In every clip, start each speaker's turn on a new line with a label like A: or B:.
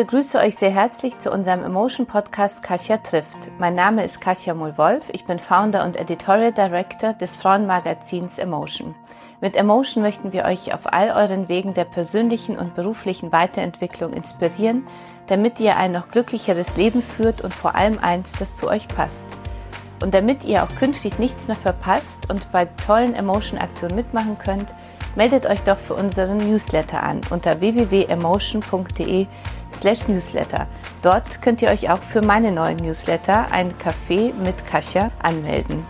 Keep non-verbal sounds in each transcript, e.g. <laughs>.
A: Ich begrüße euch sehr herzlich zu unserem Emotion Podcast Kasia trifft. Mein Name ist Kasia Mulwolf. Ich bin Founder und Editorial Director des Frauenmagazins Emotion. Mit Emotion möchten wir euch auf all euren Wegen der persönlichen und beruflichen Weiterentwicklung inspirieren, damit ihr ein noch glücklicheres Leben führt und vor allem eins, das zu euch passt. Und damit ihr auch künftig nichts mehr verpasst und bei tollen Emotion-Aktionen mitmachen könnt, meldet euch doch für unseren Newsletter an unter www.emotion.de slash newsletter. Dort könnt ihr euch auch für meine neuen Newsletter, ein Café mit Kasia, anmelden.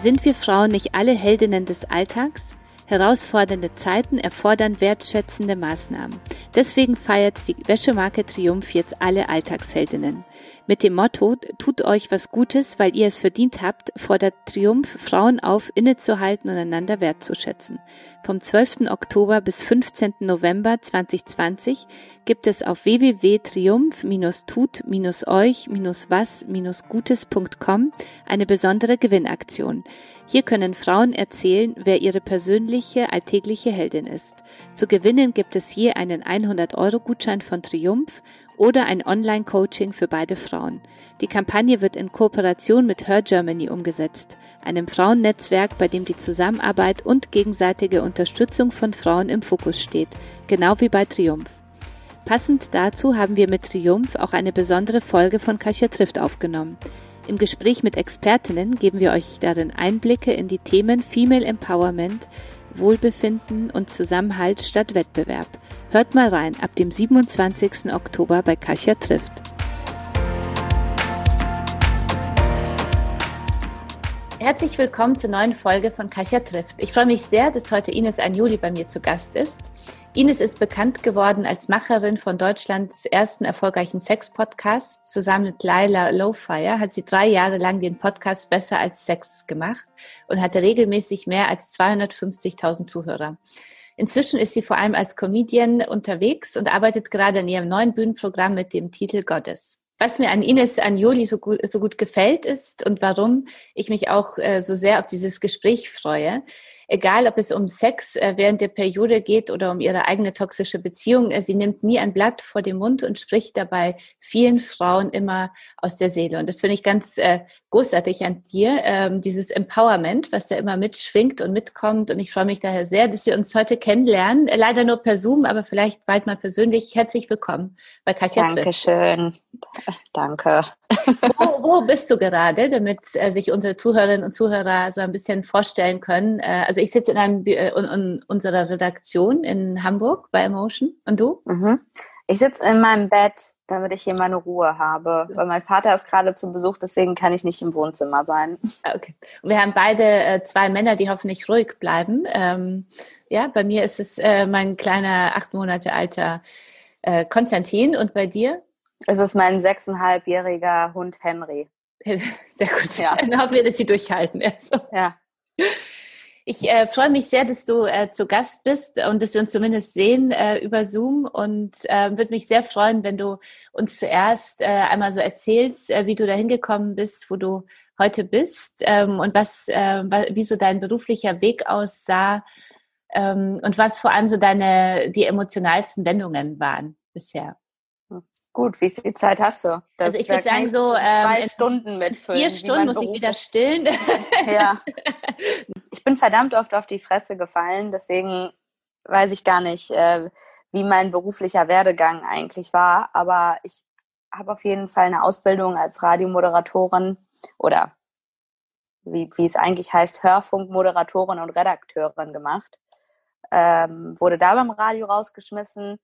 A: Sind wir Frauen nicht alle Heldinnen des Alltags? Herausfordernde Zeiten erfordern wertschätzende Maßnahmen. Deswegen feiert die Wäschemarke Triumph jetzt alle Alltagsheldinnen. Mit dem Motto Tut euch was Gutes, weil ihr es verdient habt, fordert Triumph Frauen auf, innezuhalten und einander wertzuschätzen. Vom 12. Oktober bis 15. November 2020 gibt es auf www.triumph-tut-euch-was-gutes.com eine besondere Gewinnaktion. Hier können Frauen erzählen, wer ihre persönliche alltägliche Heldin ist. Zu gewinnen gibt es je einen 100 Euro Gutschein von Triumph oder ein Online-Coaching für beide Frauen. Die Kampagne wird in Kooperation mit Her Germany umgesetzt, einem Frauennetzwerk, bei dem die Zusammenarbeit und gegenseitige Unterstützung von Frauen im Fokus steht, genau wie bei Triumph. Passend dazu haben wir mit Triumph auch eine besondere Folge von Kasia trifft aufgenommen. Im Gespräch mit Expertinnen geben wir euch darin Einblicke in die Themen Female Empowerment, Wohlbefinden und Zusammenhalt statt Wettbewerb. Hört mal rein ab dem 27. Oktober bei Kasia trifft. Herzlich willkommen zur neuen Folge von Kasia trifft. Ich freue mich sehr, dass heute Ines Anjuli bei mir zu Gast ist. Ines ist bekannt geworden als Macherin von Deutschlands ersten erfolgreichen Sex-Podcast. Zusammen mit Laila Lowfire hat sie drei Jahre lang den Podcast Besser als Sex gemacht und hatte regelmäßig mehr als 250.000 Zuhörer. Inzwischen ist sie vor allem als Comedian unterwegs und arbeitet gerade an ihrem neuen Bühnenprogramm mit dem Titel Goddess. Was mir an Ines Anjoli so gut, so gut gefällt ist und warum ich mich auch äh, so sehr auf dieses Gespräch freue, egal ob es um Sex äh, während der Periode geht oder um ihre eigene toxische Beziehung, äh, sie nimmt nie ein Blatt vor den Mund und spricht dabei vielen Frauen immer aus der Seele. Und das finde ich ganz äh, großartig an dir, ähm, dieses Empowerment, was da immer mitschwingt und mitkommt. Und ich freue mich daher sehr, dass wir uns heute kennenlernen. Äh, leider nur per Zoom, aber vielleicht bald mal persönlich. Herzlich willkommen bei Katja
B: Dankeschön. Danke.
A: Wo, wo, bist du gerade, damit äh, sich unsere Zuhörerinnen und Zuhörer so ein bisschen vorstellen können? Äh, also ich sitze in, einem, äh, in, in, unserer Redaktion in Hamburg bei Emotion. Und du?
B: Mhm. Ich sitze in meinem Bett damit ich hier meine Ruhe habe. Weil mein Vater ist gerade zu Besuch, deswegen kann ich nicht im Wohnzimmer sein.
A: Ah, okay. Und wir haben beide äh, zwei Männer, die hoffentlich ruhig bleiben. Ähm, ja, bei mir ist es äh, mein kleiner acht Monate alter äh, Konstantin und bei dir?
B: Es ist mein sechseinhalbjähriger Hund Henry. <laughs>
A: Sehr gut. Ja. <laughs> Dann hoffen wir, dass sie durchhalten. <laughs> Also. Ja. Ich äh, freue mich sehr, dass du äh, zu Gast bist und dass wir uns zumindest sehen äh, über Zoom und äh, würde mich sehr freuen, wenn du uns zuerst äh, einmal so erzählst, äh, wie du da hingekommen bist, wo du heute bist ähm, und was, äh, wie so dein beruflicher Weg aussah ähm, und was vor allem so deine, die emotionalsten Wendungen waren bisher.
B: Gut, wie viel Zeit hast du?
A: Das also ich würde sagen so
B: zwei ähm, Stunden mitfüllen.
A: Vier Stunden muss ich wieder stillen.
B: ja. <laughs> Ich bin verdammt oft auf die Fresse gefallen, deswegen weiß ich gar nicht, äh, wie mein beruflicher Werdegang eigentlich war. Aber ich habe auf jeden Fall eine Ausbildung als Radiomoderatorin oder wie, wie es eigentlich heißt, Hörfunkmoderatorin und Redakteurin gemacht. Ähm, wurde da beim Radio rausgeschmissen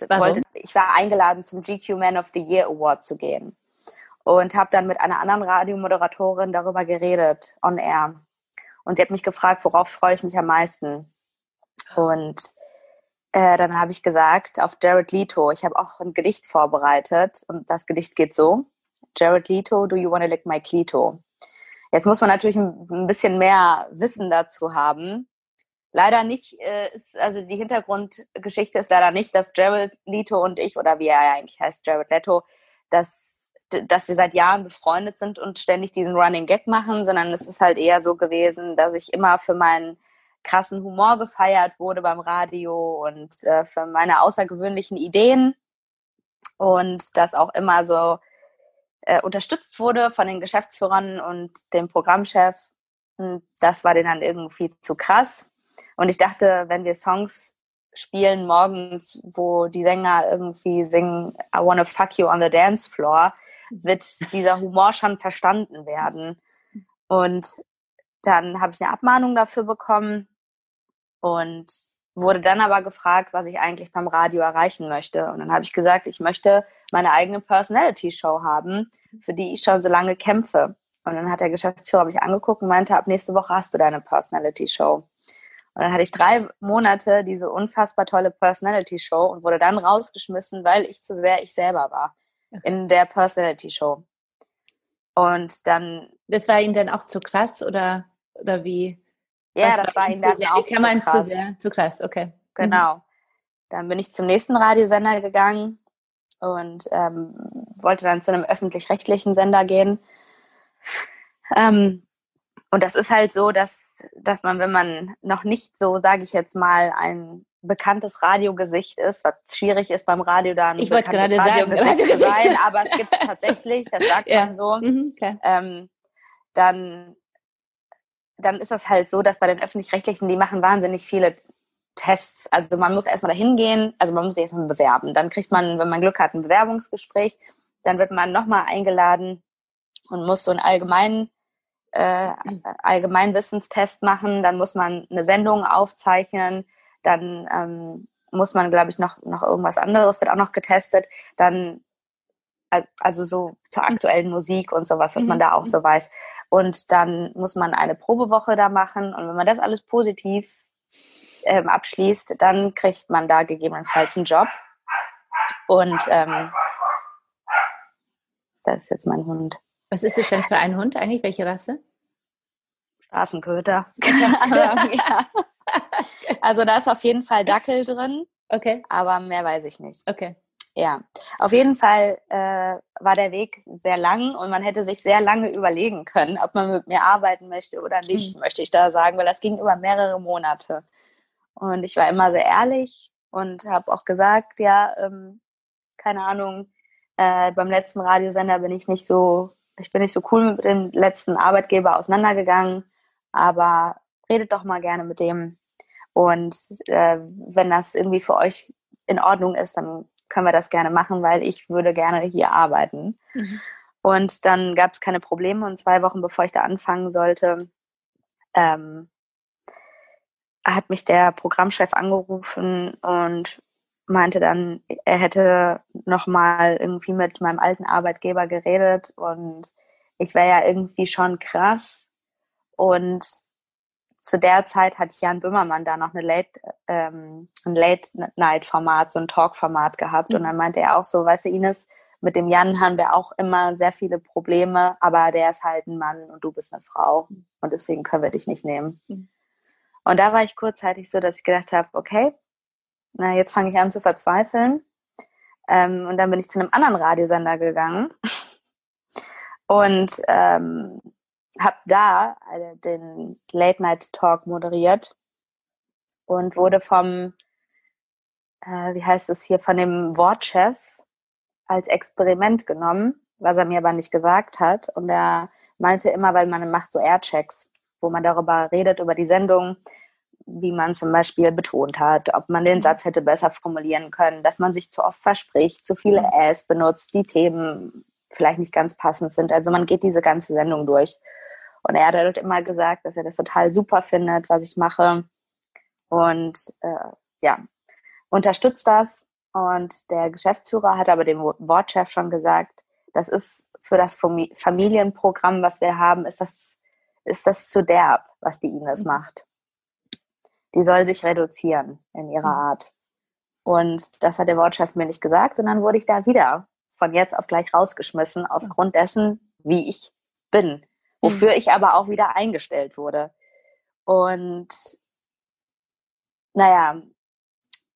B: wollte, ich war eingeladen zum GQ Man of the Year Award zu gehen und habe dann mit einer anderen Radiomoderatorin darüber geredet on air. Und sie hat mich gefragt, worauf freue ich mich am meisten. Und äh, dann habe ich gesagt, auf Jared Leto. Ich habe auch ein Gedicht vorbereitet und das Gedicht geht so. Jared Leto, do you wanna lick my Clito? Jetzt muss man natürlich ein bisschen mehr Wissen dazu haben leider nicht äh, ist, also die Hintergrundgeschichte ist leider nicht, dass Jared Leto und ich, oder wie er eigentlich heißt, Jared Leto, dass, dass wir seit Jahren befreundet sind und ständig diesen Running Gag machen, sondern es ist halt eher so gewesen, dass ich immer für meinen krassen Humor gefeiert wurde beim Radio und äh, für meine außergewöhnlichen Ideen und das auch immer so äh, unterstützt wurde von den Geschäftsführern und dem Programmchef. Und das war denen dann irgendwie zu krass. Und ich dachte, wenn wir Songs spielen morgens, wo die Sänger irgendwie singen I wanna fuck you on the dance floor, wird dieser Humor schon verstanden werden. Und dann habe ich eine Abmahnung dafür bekommen und wurde dann aber gefragt, was ich eigentlich beim Radio erreichen möchte. Und dann habe ich gesagt, ich möchte meine eigene Personality-Show haben, für die ich schon so lange kämpfe. Und dann hat der Geschäftsführer mich angeguckt und meinte, ab nächste Woche hast du deine Personality-Show. Und dann hatte ich drei Monate diese unfassbar tolle Personality-Show und wurde dann rausgeschmissen, weil ich zu sehr ich selber war in der Personality-Show. Und dann.
A: Das war Ihnen dann auch zu krass oder, oder wie?
B: Ja, das war Ihnen dann sehr, auch
A: zu krass. Zu, sehr, zu krass, okay.
B: Genau. Mhm. Dann bin ich zum nächsten Radiosender gegangen und ähm, wollte dann zu einem öffentlich-rechtlichen Sender gehen. Ähm, und das ist halt so, dass, dass man, wenn man noch nicht so, sage ich jetzt mal, ein bekanntes Radiogesicht ist, was schwierig ist beim Radio da ein
A: ich bekanntes gerade Radiogesicht
B: zu sein, aber es gibt es <laughs> tatsächlich, das sagt ja. man so, mhm, ähm, dann, dann ist das halt so, dass bei den Öffentlich-Rechtlichen, die machen wahnsinnig viele Tests. Also man muss erstmal dahin gehen, also man muss sich erstmal bewerben. Dann kriegt man, wenn man Glück hat, ein Bewerbungsgespräch. Dann wird man nochmal eingeladen und muss so einen allgemeinen äh, Allgemeinwissenstest machen. Dann muss man eine Sendung aufzeichnen dann ähm, muss man, glaube ich, noch, noch irgendwas anderes, wird auch noch getestet. Dann, also so zur aktuellen Musik und sowas, was mhm. man da auch so weiß. Und dann muss man eine Probewoche da machen. Und wenn man das alles positiv ähm, abschließt, dann kriegt man da gegebenenfalls einen Job. Und ähm, das ist jetzt mein Hund.
A: Was ist das denn für ein Hund eigentlich? Welche Rasse?
B: Straßenköter. <laughs> ja. <laughs> Also da ist auf jeden Fall Dackel drin.
A: Okay.
B: Aber mehr weiß ich nicht.
A: Okay.
B: Ja, auf jeden Fall äh, war der Weg sehr lang und man hätte sich sehr lange überlegen können, ob man mit mir arbeiten möchte oder nicht, mhm. möchte ich da sagen, weil das ging über mehrere Monate. Und ich war immer sehr ehrlich und habe auch gesagt, ja, ähm, keine Ahnung, äh, beim letzten Radiosender bin ich nicht so, ich bin nicht so cool mit dem letzten Arbeitgeber auseinandergegangen, aber redet doch mal gerne mit dem, und äh, wenn das irgendwie für euch in Ordnung ist, dann können wir das gerne machen, weil ich würde gerne hier arbeiten. Mhm. Und dann gab es keine Probleme und zwei Wochen bevor ich da anfangen sollte, ähm, hat mich der Programmchef angerufen und meinte dann, er hätte nochmal irgendwie mit meinem alten Arbeitgeber geredet und ich wäre ja irgendwie schon krass und zu der Zeit hat Jan Böhmermann da noch eine Late, ähm, ein Late-Night-Format, so ein Talk-Format gehabt. Mhm. Und dann meinte er auch so, weißt du, Ines, mit dem Jan haben wir auch immer sehr viele Probleme, aber der ist halt ein Mann und du bist eine Frau. Und deswegen können wir dich nicht nehmen. Mhm. Und da war ich kurzzeitig so, dass ich gedacht habe, okay, na, jetzt fange ich an zu verzweifeln. Ähm, und dann bin ich zu einem anderen Radiosender gegangen. <laughs> Und ähm, habe da äh, den Late Night Talk moderiert und wurde vom, äh, wie heißt es hier, von dem Wortchef als Experiment genommen, was er mir aber nicht gesagt hat. Und er meinte immer, weil man macht so Airchecks, wo man darüber redet, über die Sendung, wie man zum Beispiel betont hat, ob man den mhm. Satz hätte besser formulieren können, dass man sich zu oft verspricht, zu viele Äs benutzt, die Themen vielleicht nicht ganz passend sind. Also man geht diese ganze Sendung durch. Und er hat halt immer gesagt, dass er das total super findet, was ich mache. Und äh, ja, unterstützt das. Und der Geschäftsführer hat aber dem Wortchef schon gesagt, das ist für das Familienprogramm, was wir haben, ist das, ist das zu derb, was die Ines mhm. macht. Die soll sich reduzieren in ihrer mhm. Art. Und das hat der Wortchef mir nicht gesagt. Und dann wurde ich da wieder von jetzt auf gleich rausgeschmissen, aufgrund dessen, wie ich bin wofür mhm. ich aber auch wieder eingestellt wurde. Und naja,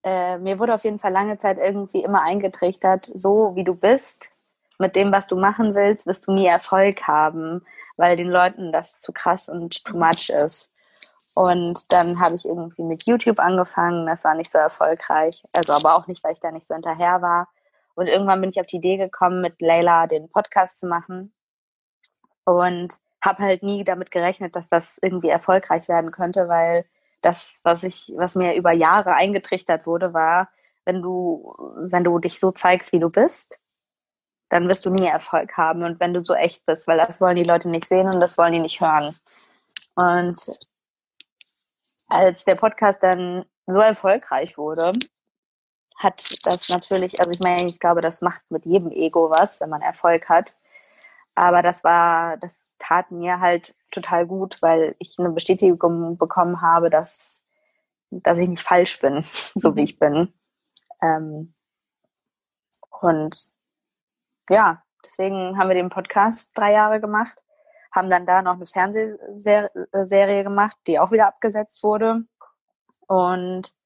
B: äh, mir wurde auf jeden Fall lange Zeit irgendwie immer eingetrichtert, so wie du bist, mit dem, was du machen willst, wirst du nie Erfolg haben, weil den Leuten das zu krass und too much ist. Und dann habe ich irgendwie mit YouTube angefangen. Das war nicht so erfolgreich. Also aber auch nicht, weil ich da nicht so hinterher war. Und irgendwann bin ich auf die Idee gekommen, mit Leila den Podcast zu machen. Und habe halt nie damit gerechnet, dass das irgendwie erfolgreich werden könnte, weil das, was ich, was mir über Jahre eingetrichtert wurde, war, wenn du, wenn du dich so zeigst, wie du bist, dann wirst du nie Erfolg haben. Und wenn du so echt bist, weil das wollen die Leute nicht sehen und das wollen die nicht hören. Und als der Podcast dann so erfolgreich wurde, hat das natürlich, also ich meine, ich glaube, das macht mit jedem Ego was, wenn man Erfolg hat. Aber das war, das tat mir halt total gut, weil ich eine Bestätigung bekommen habe, dass, dass ich nicht falsch bin, <laughs> so wie mhm. ich bin. Ähm, und ja, deswegen haben wir den Podcast drei Jahre gemacht, haben dann da noch eine Fernsehserie gemacht, die auch wieder abgesetzt wurde. Und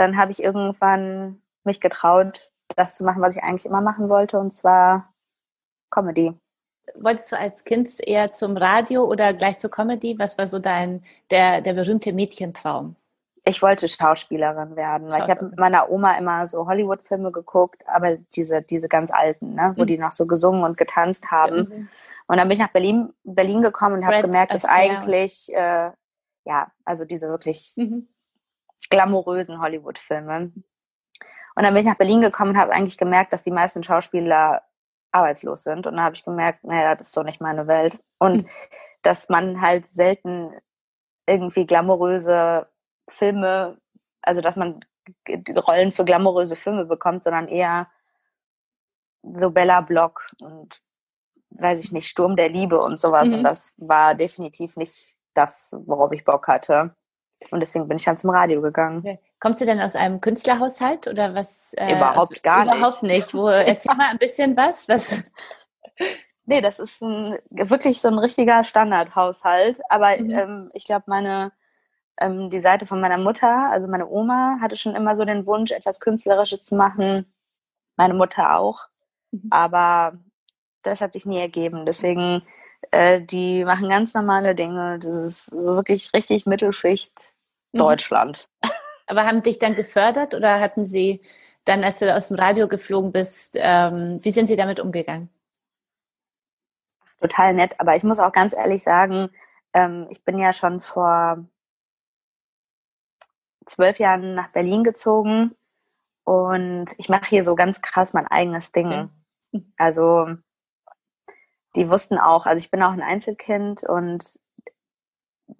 B: dann habe ich irgendwann mich getraut, das zu machen, was ich eigentlich immer machen wollte, und zwar Comedy.
A: Wolltest du als Kind eher zum Radio oder gleich zur Comedy? Was war so dein, der, der berühmte Mädchentraum?
B: Ich wollte Schauspielerin werden, weil ich habe mit meiner Oma immer so Hollywood-Filme geguckt, aber diese, diese ganz alten, ne, wo mhm. die noch so gesungen und getanzt haben. Mhm. Und dann bin ich nach Berlin, Berlin gekommen und habe gemerkt, dass eigentlich, äh, ja, also diese wirklich mhm glamourösen Hollywood-Filme. Und dann bin ich nach Berlin gekommen und habe eigentlich gemerkt, dass die meisten Schauspieler arbeitslos sind. Und dann habe ich gemerkt, naja, das ist doch nicht meine Welt. Und mhm. dass man halt selten irgendwie glamouröse Filme, also dass man Rollen für glamouröse Filme bekommt, sondern eher so Bella Block und weiß ich nicht, Sturm der Liebe und sowas. Mhm. Und das war definitiv nicht das, worauf ich Bock hatte. Und deswegen bin ich dann zum Radio gegangen. Okay.
A: Kommst du denn aus einem Künstlerhaushalt oder was?
B: Äh, überhaupt also, gar
A: überhaupt nicht. Überhaupt nicht. Wo, erzähl mal ein bisschen was. was? <laughs>
B: Nee, das ist ein, wirklich so ein richtiger Standardhaushalt. Aber mhm. ähm, ich glaube, meine ähm, die Seite von meiner Mutter, also meine Oma, hatte schon immer so den Wunsch, etwas Künstlerisches zu machen. Meine Mutter auch. Mhm. Aber das hat sich nie ergeben. Deswegen äh, die machen ganz normale Dinge. Das ist so wirklich richtig Mittelschicht mhm. Deutschland.
A: Aber haben dich dann gefördert oder hatten sie dann, als du aus dem Radio geflogen bist, ähm, wie sind sie damit umgegangen?
B: Total nett, aber ich muss auch ganz ehrlich sagen, ähm, ich bin ja schon vor zwölf Jahren nach Berlin gezogen und ich mache hier so ganz krass mein eigenes Ding. Mhm. Also die wussten auch, also ich bin auch ein Einzelkind und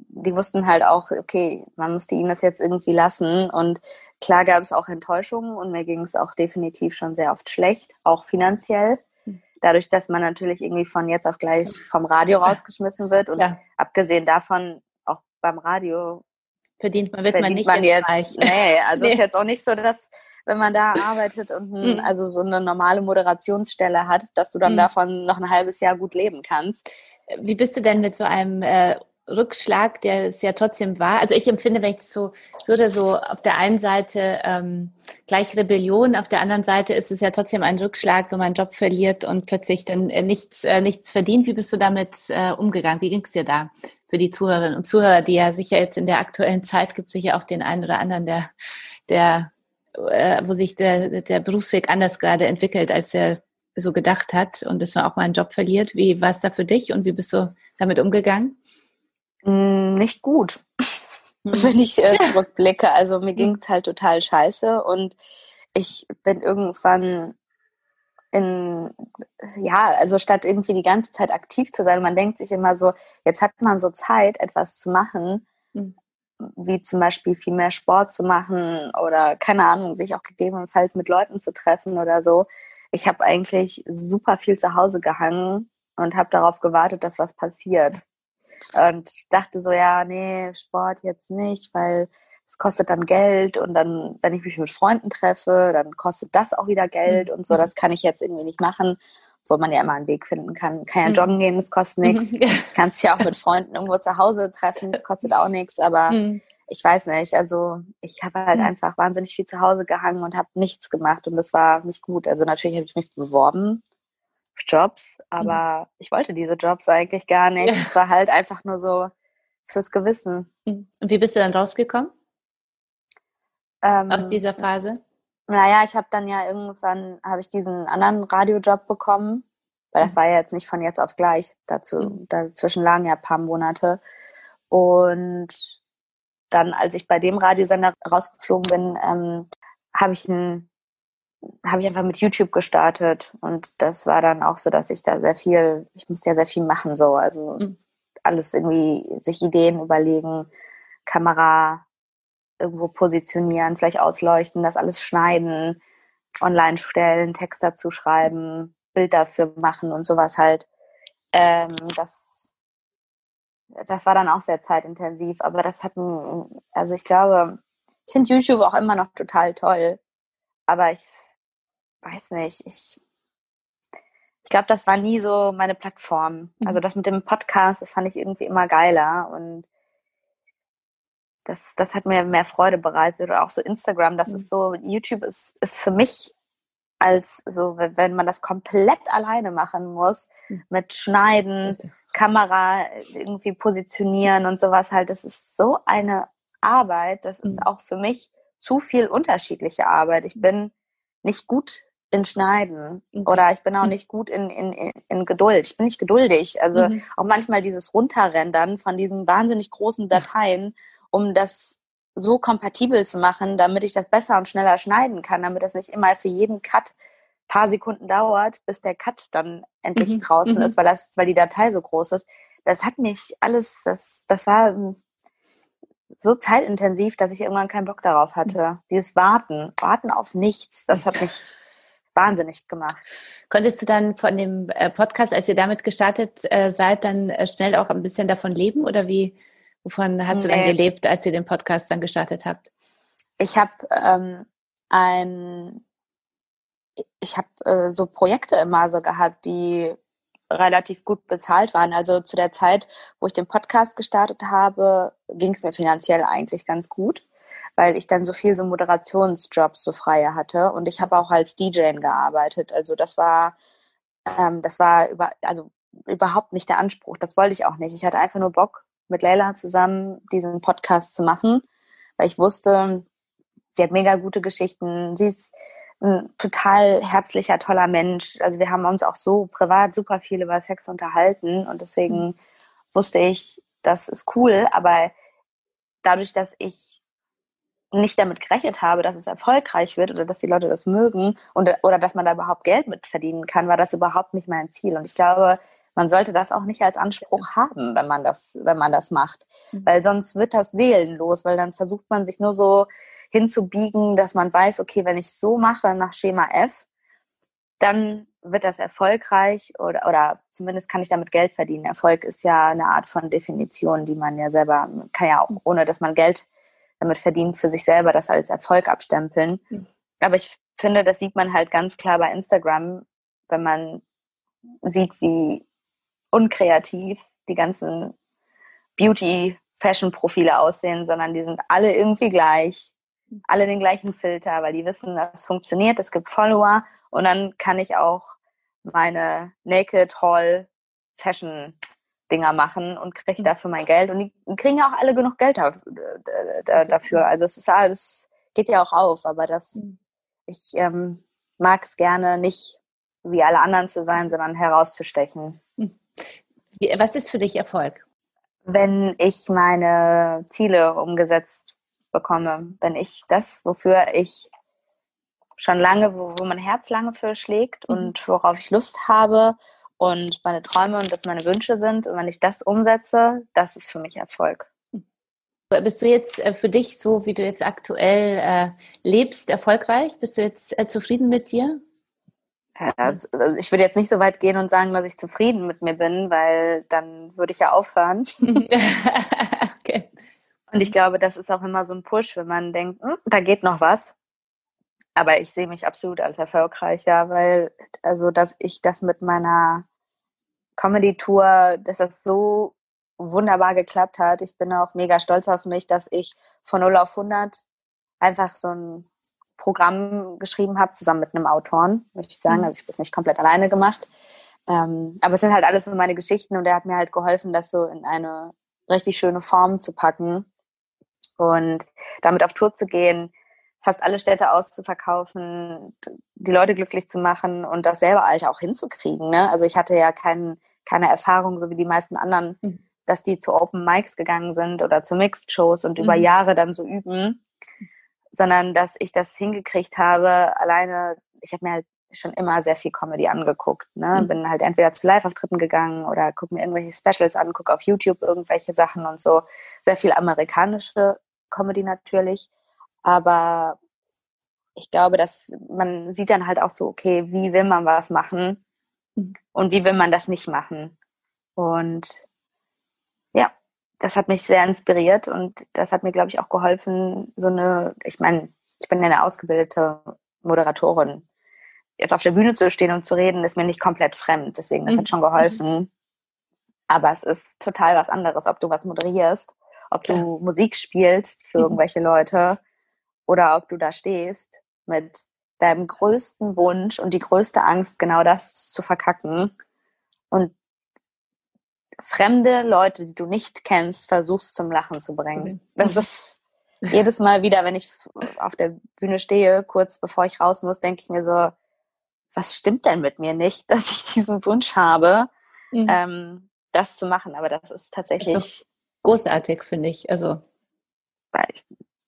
B: die wussten halt auch, okay, man musste ihnen das jetzt irgendwie lassen. Und klar gab es auch Enttäuschungen und mir ging es auch definitiv schon sehr oft schlecht, auch finanziell. Hm. Dadurch, dass man natürlich irgendwie von jetzt auf gleich vom Radio <laughs> rausgeschmissen wird. Und ja. abgesehen davon, auch beim Radio
A: verdient man, wird
B: verdient
A: man
B: nicht man jetzt. Nee, also nee. ist jetzt auch nicht so, dass wenn man da <laughs> arbeitet und ein, mhm. also so eine normale Moderationsstelle hat, dass du dann mhm. davon noch ein halbes Jahr gut leben kannst.
A: Wie bist du denn mit so einem äh, Rückschlag, der es ja trotzdem war. Also ich empfinde, wenn ich so würde, so auf der einen Seite ähm, gleich Rebellion, auf der anderen Seite ist es ja trotzdem ein Rückschlag, wenn man einen Job verliert und plötzlich dann äh, nichts, äh, nichts verdient. Wie bist du damit äh, umgegangen? Wie ging es dir da für die Zuhörerinnen und Zuhörer, die ja sicher jetzt in der aktuellen Zeit gibt sicher auch den einen oder anderen, der, der äh, wo sich der, der Berufsweg anders gerade entwickelt, als er so gedacht hat und dass man auch mal einen Job verliert. Wie war es da für dich und wie bist du damit umgegangen?
B: Hm, nicht gut, hm. <laughs> wenn ich äh, <laughs> zurückblicke. Also mir hm. ging es halt total scheiße und ich bin irgendwann in, ja, also statt irgendwie die ganze Zeit aktiv zu sein, man denkt sich immer so, jetzt hat man so Zeit, etwas zu machen, mhm. wie zum Beispiel viel mehr Sport zu machen oder keine Ahnung, sich auch gegebenenfalls mit Leuten zu treffen oder so. Ich habe eigentlich super viel zu Hause gehangen und habe darauf gewartet, dass was passiert. Und dachte so, ja, nee, Sport jetzt nicht, weil es kostet dann Geld und dann, wenn ich mich mit Freunden treffe, dann kostet das auch wieder Geld mhm. und so. Das kann ich jetzt irgendwie nicht machen, wo man ja immer einen Weg finden kann. Kann ja mhm. joggen gehen, das kostet nichts. <laughs> Mhm. Kannst dich ja auch mit Freunden irgendwo zu Hause treffen, das kostet auch nichts, aber mhm. ich weiß nicht. Also ich habe halt mhm. einfach wahnsinnig viel zu Hause gehangen und habe nichts gemacht und das war nicht gut. Also natürlich habe ich mich beworben Jobs, aber mhm. ich wollte diese Jobs eigentlich gar nicht. Ja. Es war halt einfach nur so fürs Gewissen.
A: Und wie bist du dann rausgekommen? Ähm, aus dieser Phase?
B: Naja, ich habe dann ja irgendwann, habe ich diesen anderen Radiojob bekommen, weil das mhm. war ja jetzt nicht von jetzt auf gleich. Dazu, mhm. dazwischen lagen ja ein paar Monate. Und dann, als ich bei dem Radiosender rausgeflogen bin, ähm, habe ich ein habe ich einfach mit YouTube gestartet und das war dann auch so, dass ich da sehr viel, ich musste ja sehr viel machen so, also mhm. alles irgendwie sich Ideen überlegen, Kamera irgendwo positionieren, vielleicht ausleuchten, das alles schneiden, online stellen, Text dazu schreiben, Bild dafür machen und sowas halt. Ähm, das, das war dann auch sehr zeitintensiv, aber das hat, ein, also ich glaube, ich finde YouTube auch immer noch total toll, aber ich weiß nicht, ich, ich glaube, das war nie so meine Plattform. Also mhm. das mit dem Podcast, das fand ich irgendwie immer geiler und das, das hat mir mehr Freude bereitet. Oder auch so Instagram, das mhm. ist so, YouTube ist, ist für mich als so, wenn man das komplett alleine machen muss, mhm. mit Schneiden, Richtig. Kamera irgendwie positionieren und sowas halt, das ist so eine Arbeit, das ist mhm. auch für mich zu viel unterschiedliche Arbeit. Ich bin nicht gut in Schneiden mhm. oder ich bin auch nicht gut in, in, in Geduld. Ich bin nicht geduldig. Also auch manchmal dieses Runterrendern von diesen wahnsinnig großen Dateien um das so kompatibel zu machen, damit ich das besser und schneller schneiden kann, damit das nicht immer für jeden Cut paar Sekunden dauert, bis der Cut dann endlich mhm. draußen mhm. ist, weil das, weil die Datei so groß ist. Das hat mich alles, das, das war so zeitintensiv, dass ich irgendwann keinen Bock darauf hatte. Mhm. Dieses Warten, Warten auf nichts, das hat mich wahnsinnig gemacht.
A: Konntest du dann von dem äh, Podcast, als ihr damit gestartet äh, seid, dann äh, schnell auch ein bisschen davon leben oder wie, Wovon hast nee. du dann gelebt, als ihr den Podcast dann gestartet habt?
B: Ich habe ähm, ein, ich habe äh, so Projekte immer so gehabt, die relativ gut bezahlt waren. Also zu der Zeit, wo ich den Podcast gestartet habe, ging es mir finanziell eigentlich ganz gut, weil ich dann so viel so Moderationsjobs so freie hatte und ich habe auch als DJ gearbeitet. Also das war, ähm, das war über, also überhaupt nicht der Anspruch. Das wollte ich auch nicht. Ich hatte einfach nur Bock, mit Leila zusammen diesen Podcast zu machen, weil ich wusste, sie hat mega gute Geschichten. Sie ist ein total herzlicher, toller Mensch. Also wir haben uns auch so privat super viel über Sex unterhalten und deswegen mhm. wusste ich, das ist cool, aber dadurch, dass ich nicht damit gerechnet habe, dass es erfolgreich wird oder dass die Leute das mögen und, oder dass man da überhaupt Geld mit verdienen kann, war das überhaupt nicht mein Ziel. Und ich glaube, man sollte das auch nicht als Anspruch haben, wenn man das, wenn man das macht. Mhm. Weil sonst wird das seelenlos, weil dann versucht man sich nur so hinzubiegen, dass man weiß, okay, wenn ich so mache nach Schema F, dann wird das erfolgreich oder, oder zumindest kann ich damit Geld verdienen. Erfolg ist ja eine Art von Definition, die man ja selber, kann ja auch, mhm. ohne dass man Geld damit verdient, für sich selber das als Erfolg abstempeln. Mhm. Aber ich finde, das sieht man halt ganz klar bei Instagram, wenn man sieht, wie unkreativ die ganzen Beauty-Fashion-Profile aussehen, sondern die sind alle irgendwie gleich, alle den gleichen Filter, weil die wissen, das funktioniert, es gibt Follower und dann kann ich auch meine Naked Hall Fashion Dinger machen und kriege mhm. dafür mein Geld und die kriegen ja auch alle genug Geld dafür. Also es ist alles, geht ja auch auf, aber das, mhm. ich ähm, mag es gerne nicht wie alle anderen zu sein, sondern herauszustechen. Mhm.
A: Was ist für dich Erfolg?
B: Wenn ich meine Ziele umgesetzt bekomme, wenn ich das, wofür ich schon lange, wo, wo mein Herz lange für schlägt mhm. und worauf ich Lust habe und meine Träume und das meine Wünsche sind und wenn ich das umsetze, das ist für mich Erfolg.
A: Bist du jetzt äh, für dich, so wie du jetzt aktuell äh, lebst, erfolgreich? Bist du jetzt äh, zufrieden mit dir?
B: Also, also ich würde jetzt nicht so weit gehen und sagen, dass ich zufrieden mit mir bin, weil dann würde ich ja aufhören. <laughs> okay. Und ich glaube, das ist auch immer so ein Push, wenn man denkt, hm, da geht noch was. Aber ich sehe mich absolut als erfolgreicher, weil, also, dass ich das mit meiner Comedy-Tour, dass das so wunderbar geklappt hat. Ich bin auch mega stolz auf mich, dass ich von 0 auf 100 einfach so ein Programm geschrieben habe, zusammen mit einem Autoren, möchte ich sagen. Mhm. Also ich habe es nicht komplett alleine gemacht. Ähm, aber es sind halt alles so meine Geschichten und er hat mir halt geholfen, das so in eine richtig schöne Formen zu packen und damit auf Tour zu gehen, fast alle Städte auszuverkaufen, die Leute glücklich zu machen und das selber Alter auch hinzukriegen. Ne? Also ich hatte ja kein, keine Erfahrung, so wie die meisten anderen, mhm. dass die zu Open Mics gegangen sind oder zu Mixed Shows und mhm. über Jahre dann so üben, sondern dass ich das hingekriegt habe, alleine, ich habe mir halt schon immer sehr viel Comedy angeguckt. Ne? Mhm. Bin halt entweder zu Live-Auftritten gegangen oder gucke mir irgendwelche Specials an, gucke auf YouTube irgendwelche Sachen und so. Sehr viel amerikanische Comedy natürlich. Aber ich glaube, dass man sieht dann halt auch so, okay, wie will man was machen mhm. und wie will man das nicht machen. Und das hat mich sehr inspiriert und das hat mir, glaube ich, auch geholfen, so eine, ich meine, ich bin ja eine ausgebildete Moderatorin. Jetzt auf der Bühne zu stehen und zu reden, ist mir nicht komplett fremd. Deswegen, das mhm. hat schon geholfen. Mhm. Aber es ist total was anderes, ob du was moderierst, ob du ja. Musik spielst für mhm. irgendwelche Leute oder ob du da stehst mit deinem größten Wunsch und die größte Angst, genau das zu verkacken und fremde Leute, die du nicht kennst, versuchst zum Lachen zu bringen. Das ist jedes Mal wieder, wenn ich auf der Bühne stehe, kurz bevor ich raus muss, denke ich mir so, was stimmt denn mit mir nicht, <laughs> dass ich diesen Wunsch habe, mhm. ähm, das zu machen. Aber das ist tatsächlich das ist
A: großartig, finde ich. Also,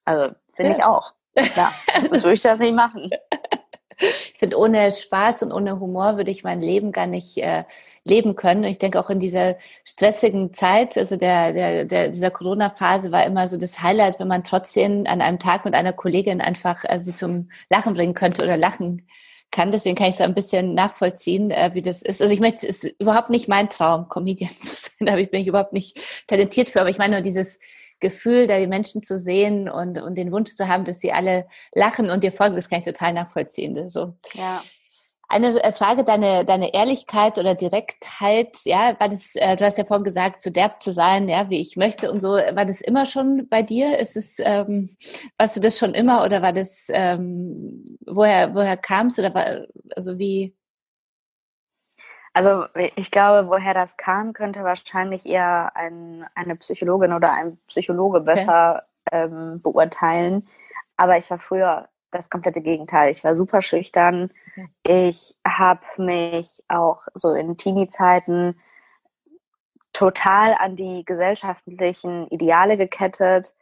B: also Finde ja. ich auch. Ja, <laughs> sonst würde ich das nicht machen.
A: Ich finde, ohne Spaß und ohne Humor würde ich mein Leben gar nicht äh, leben können. Und ich denke auch in dieser stressigen Zeit, also der, der, der dieser Corona-Phase war immer so das Highlight, wenn man trotzdem an einem Tag mit einer Kollegin einfach sie zum Lachen bringen könnte oder lachen kann. Deswegen kann ich so ein bisschen nachvollziehen, äh, wie das ist. Also ich möchte, es ist überhaupt nicht mein Traum, Comedian <laughs> zu sein. Da bin ich überhaupt nicht talentiert für. Aber ich meine nur dieses Gefühl, da die Menschen zu sehen und, und den Wunsch zu haben, dass sie alle lachen und dir folgen, das kann ich total nachvollziehen. So. Ja. Eine äh, Frage, deine, deine Ehrlichkeit oder Direktheit, ja, war das, äh, du hast ja vorhin gesagt, so derb zu sein, ja, wie ich möchte und so, war das immer schon bei dir? Ist es, ähm, warst du das schon immer oder war das, ähm, woher, woher kam es oder war, also wie,
B: also ich glaube, woher das kam, könnte wahrscheinlich eher ein, eine Psychologin oder ein Psychologe besser okay. ähm, beurteilen. Aber ich war früher das komplette Gegenteil. Ich war super schüchtern. Okay. Ich habe mich auch so in Teenie-Zeiten total an die gesellschaftlichen Ideale gekettet.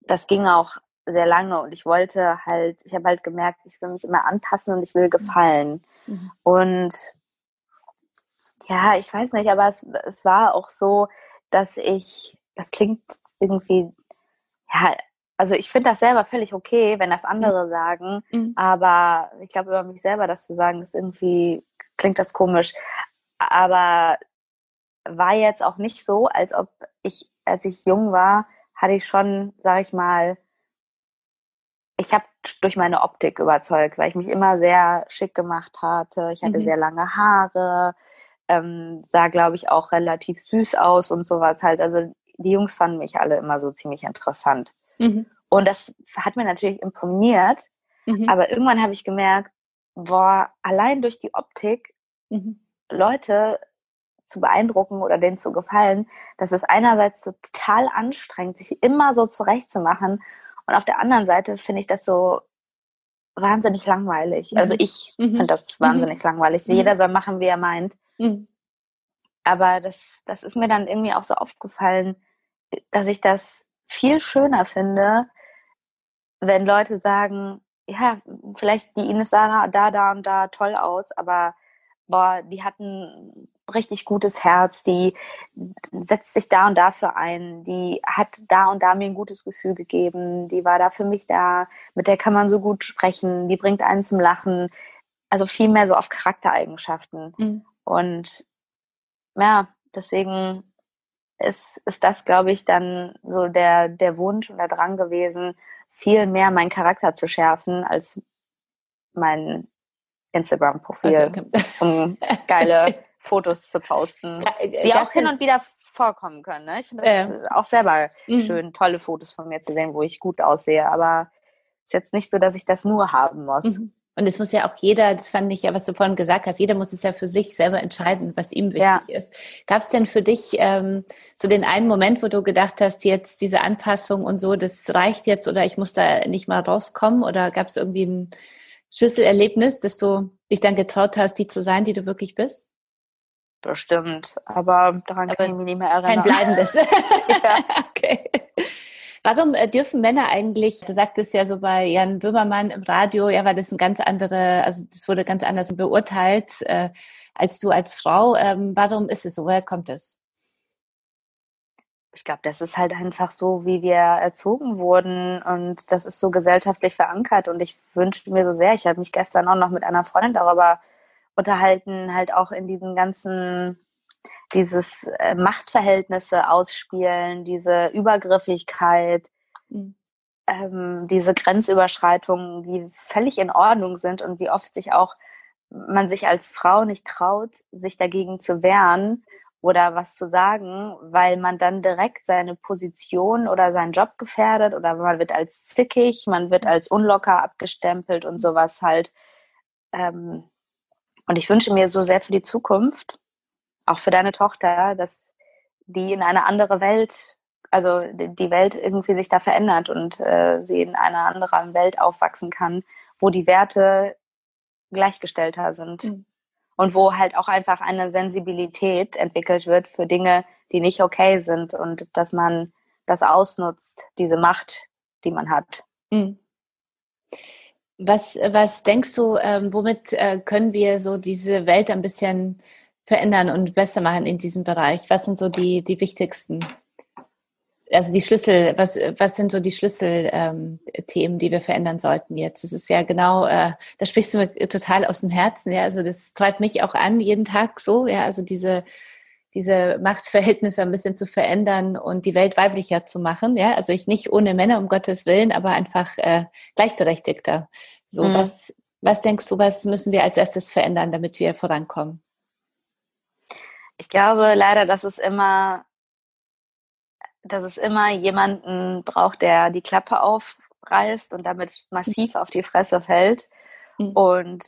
B: Das ging auch sehr lange und ich wollte halt, ich habe halt gemerkt, ich will mich immer anpassen und ich will gefallen. Mhm. Und ja, ich weiß nicht, aber es, es war auch so, dass ich, das klingt irgendwie, ja, also ich finde das selber völlig okay, wenn das andere mhm. sagen, mhm. aber ich glaube, über mich selber das zu sagen, ist irgendwie, klingt das komisch. Aber war jetzt auch nicht so, als ob ich, als ich jung war, hatte ich schon, sag ich mal, ich habe durch meine Optik überzeugt, weil ich mich immer sehr schick gemacht hatte. Ich hatte mhm. sehr lange Haare, ähm, sah, glaube ich, auch relativ süß aus und sowas halt. Also die Jungs fanden mich alle immer so ziemlich interessant. Mhm. Und das hat mir natürlich imponiert. Mhm. Aber irgendwann habe ich gemerkt, boah, allein durch die Optik mhm. Leute zu beeindrucken oder denen zu gefallen, das ist einerseits total anstrengend, sich immer so zurechtzumachen. Und auf der anderen Seite finde ich das so wahnsinnig langweilig. Also mhm. ich mhm. finde das wahnsinnig langweilig. Mhm. Jeder soll machen, wie er meint. Mhm. Aber das, das ist mir dann irgendwie auch so aufgefallen, dass ich das viel schöner finde, wenn Leute sagen, ja, vielleicht die Ines sah da, da und da toll aus, aber boah, die hatten richtig gutes Herz, die setzt sich da und dafür ein, die hat da und da mir ein gutes Gefühl gegeben, die war da für mich da, mit der kann man so gut sprechen, die bringt einen zum Lachen. Also viel mehr so auf Charaktereigenschaften. Mhm. Und ja, deswegen ist, ist das, glaube ich, dann so der, der Wunsch und der Drang gewesen, viel mehr meinen Charakter zu schärfen als mein Instagram-Profil, also, okay. um <laughs> geile Fotos zu posten, äh, die auch hin und wieder vorkommen können. Ne? Ich finde es äh. auch selber mhm. schön, tolle Fotos von mir zu sehen, wo ich gut aussehe, aber es ist jetzt nicht so, dass ich das nur haben muss. Mhm.
A: Und es muss ja auch jeder, das fand ich ja, was du vorhin gesagt hast, jeder muss es ja für sich selber entscheiden, was ihm wichtig ja. ist. Gab es denn für dich ähm, so den einen Moment, wo du gedacht hast, jetzt diese Anpassung und so, das reicht jetzt oder ich muss da nicht mal rauskommen? Oder gab es irgendwie ein Schlüsselerlebnis, dass du dich dann getraut hast, die zu sein, die du wirklich bist?
B: Bestimmt, aber daran aber kann ich mich nicht mehr erinnern.
A: Kein bleibendes. <laughs> ja. <laughs> okay. Warum äh, dürfen Männer eigentlich, du sagtest ja so bei Jan Böhmermann im Radio, ja, war das ein ganz andere, also das wurde ganz anders beurteilt äh, als du als Frau. Ähm, warum ist es so? Woher kommt es?
B: Ich glaube, das ist halt einfach so, wie wir erzogen wurden und das ist so gesellschaftlich verankert und ich wünschte mir so sehr, ich habe mich gestern auch noch mit einer Freundin darüber unterhalten, halt auch in diesen ganzen dieses äh, Machtverhältnisse ausspielen, diese Übergriffigkeit, mhm. ähm, diese Grenzüberschreitungen, die völlig in Ordnung sind und wie oft sich auch man sich als Frau nicht traut, sich dagegen zu wehren oder was zu sagen, weil man dann direkt seine Position oder seinen Job gefährdet oder man wird als zickig, man wird als unlocker abgestempelt und sowas halt. Ähm, und ich wünsche mir so sehr für die Zukunft, auch für deine Tochter, dass die in eine andere Welt, also die Welt irgendwie sich da verändert und äh, sie in einer anderen Welt aufwachsen kann, wo die Werte gleichgestellter sind. Mhm. Und wo halt auch einfach eine Sensibilität entwickelt wird für Dinge, die nicht okay sind und dass man das ausnutzt, diese Macht, die man hat. Mhm.
A: Was, was denkst du, ähm, womit äh, können wir so diese Welt ein bisschen verändern und besser machen in diesem Bereich? Was sind so die, die wichtigsten, also die Schlüssel, was, was sind so die Schlüsselthemen, ähm, die wir verändern sollten jetzt? Das ist ja genau, äh, da sprichst du mir total aus dem Herzen, ja, also das treibt mich auch an, jeden Tag so, ja, also diese, diese Machtverhältnisse ein bisschen zu verändern und die Welt weiblicher zu machen, ja, also ich nicht ohne Männer, um Gottes Willen, aber einfach äh, gleichberechtigter. So, mhm. was, was denkst du, was müssen wir als erstes verändern, damit wir vorankommen?
B: Ich glaube leider, dass es immer, dass es immer jemanden braucht, der die Klappe aufreißt und damit massiv auf die Fresse fällt mhm. und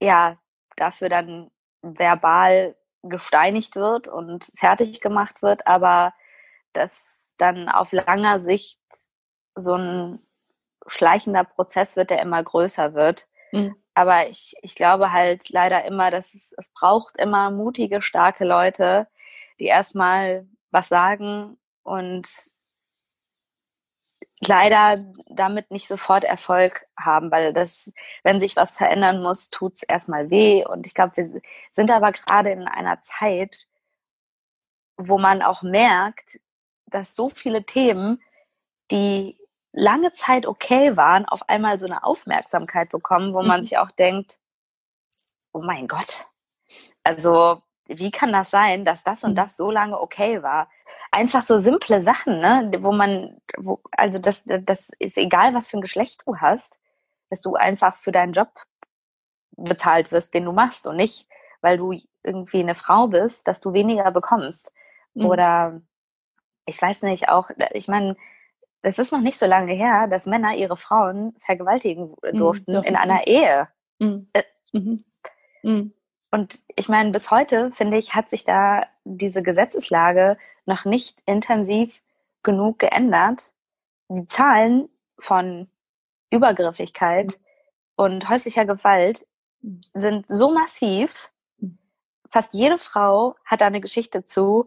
B: ja, dafür dann verbal gesteinigt wird und fertig gemacht wird, aber dass dann auf langer Sicht so ein schleichender Prozess wird, der immer größer wird. Mhm. Aber ich, ich glaube halt leider immer, dass es, es braucht immer mutige, starke Leute, die erstmal was sagen und leider damit nicht sofort Erfolg haben, weil das, wenn sich was verändern muss, tut es erstmal weh. Und ich glaube, wir sind aber gerade in einer Zeit, wo man auch merkt, dass so viele Themen, die lange Zeit okay waren, auf einmal so eine Aufmerksamkeit bekommen, wo man mhm. sich auch denkt, oh mein Gott, also wie kann das sein, dass das und mhm. das so lange okay war? Einfach so simple Sachen, ne? wo man, wo, also das, das ist egal, was für ein Geschlecht du hast, dass du einfach für deinen Job bezahlt wirst, den du machst und nicht, weil du irgendwie eine Frau bist, dass du weniger bekommst. Mhm. Oder ich weiß nicht, auch, ich meine, es ist noch nicht so lange her, dass Männer ihre Frauen vergewaltigen mhm, durften mhm, in einer Ehe. Mhm. Äh, mhm. mhm. Und ich meine, bis heute, finde ich, hat sich da diese Gesetzeslage noch nicht intensiv genug geändert. Die Zahlen von Übergriffigkeit und häuslicher Gewalt sind so massiv. Fast jede Frau hat da eine Geschichte zu.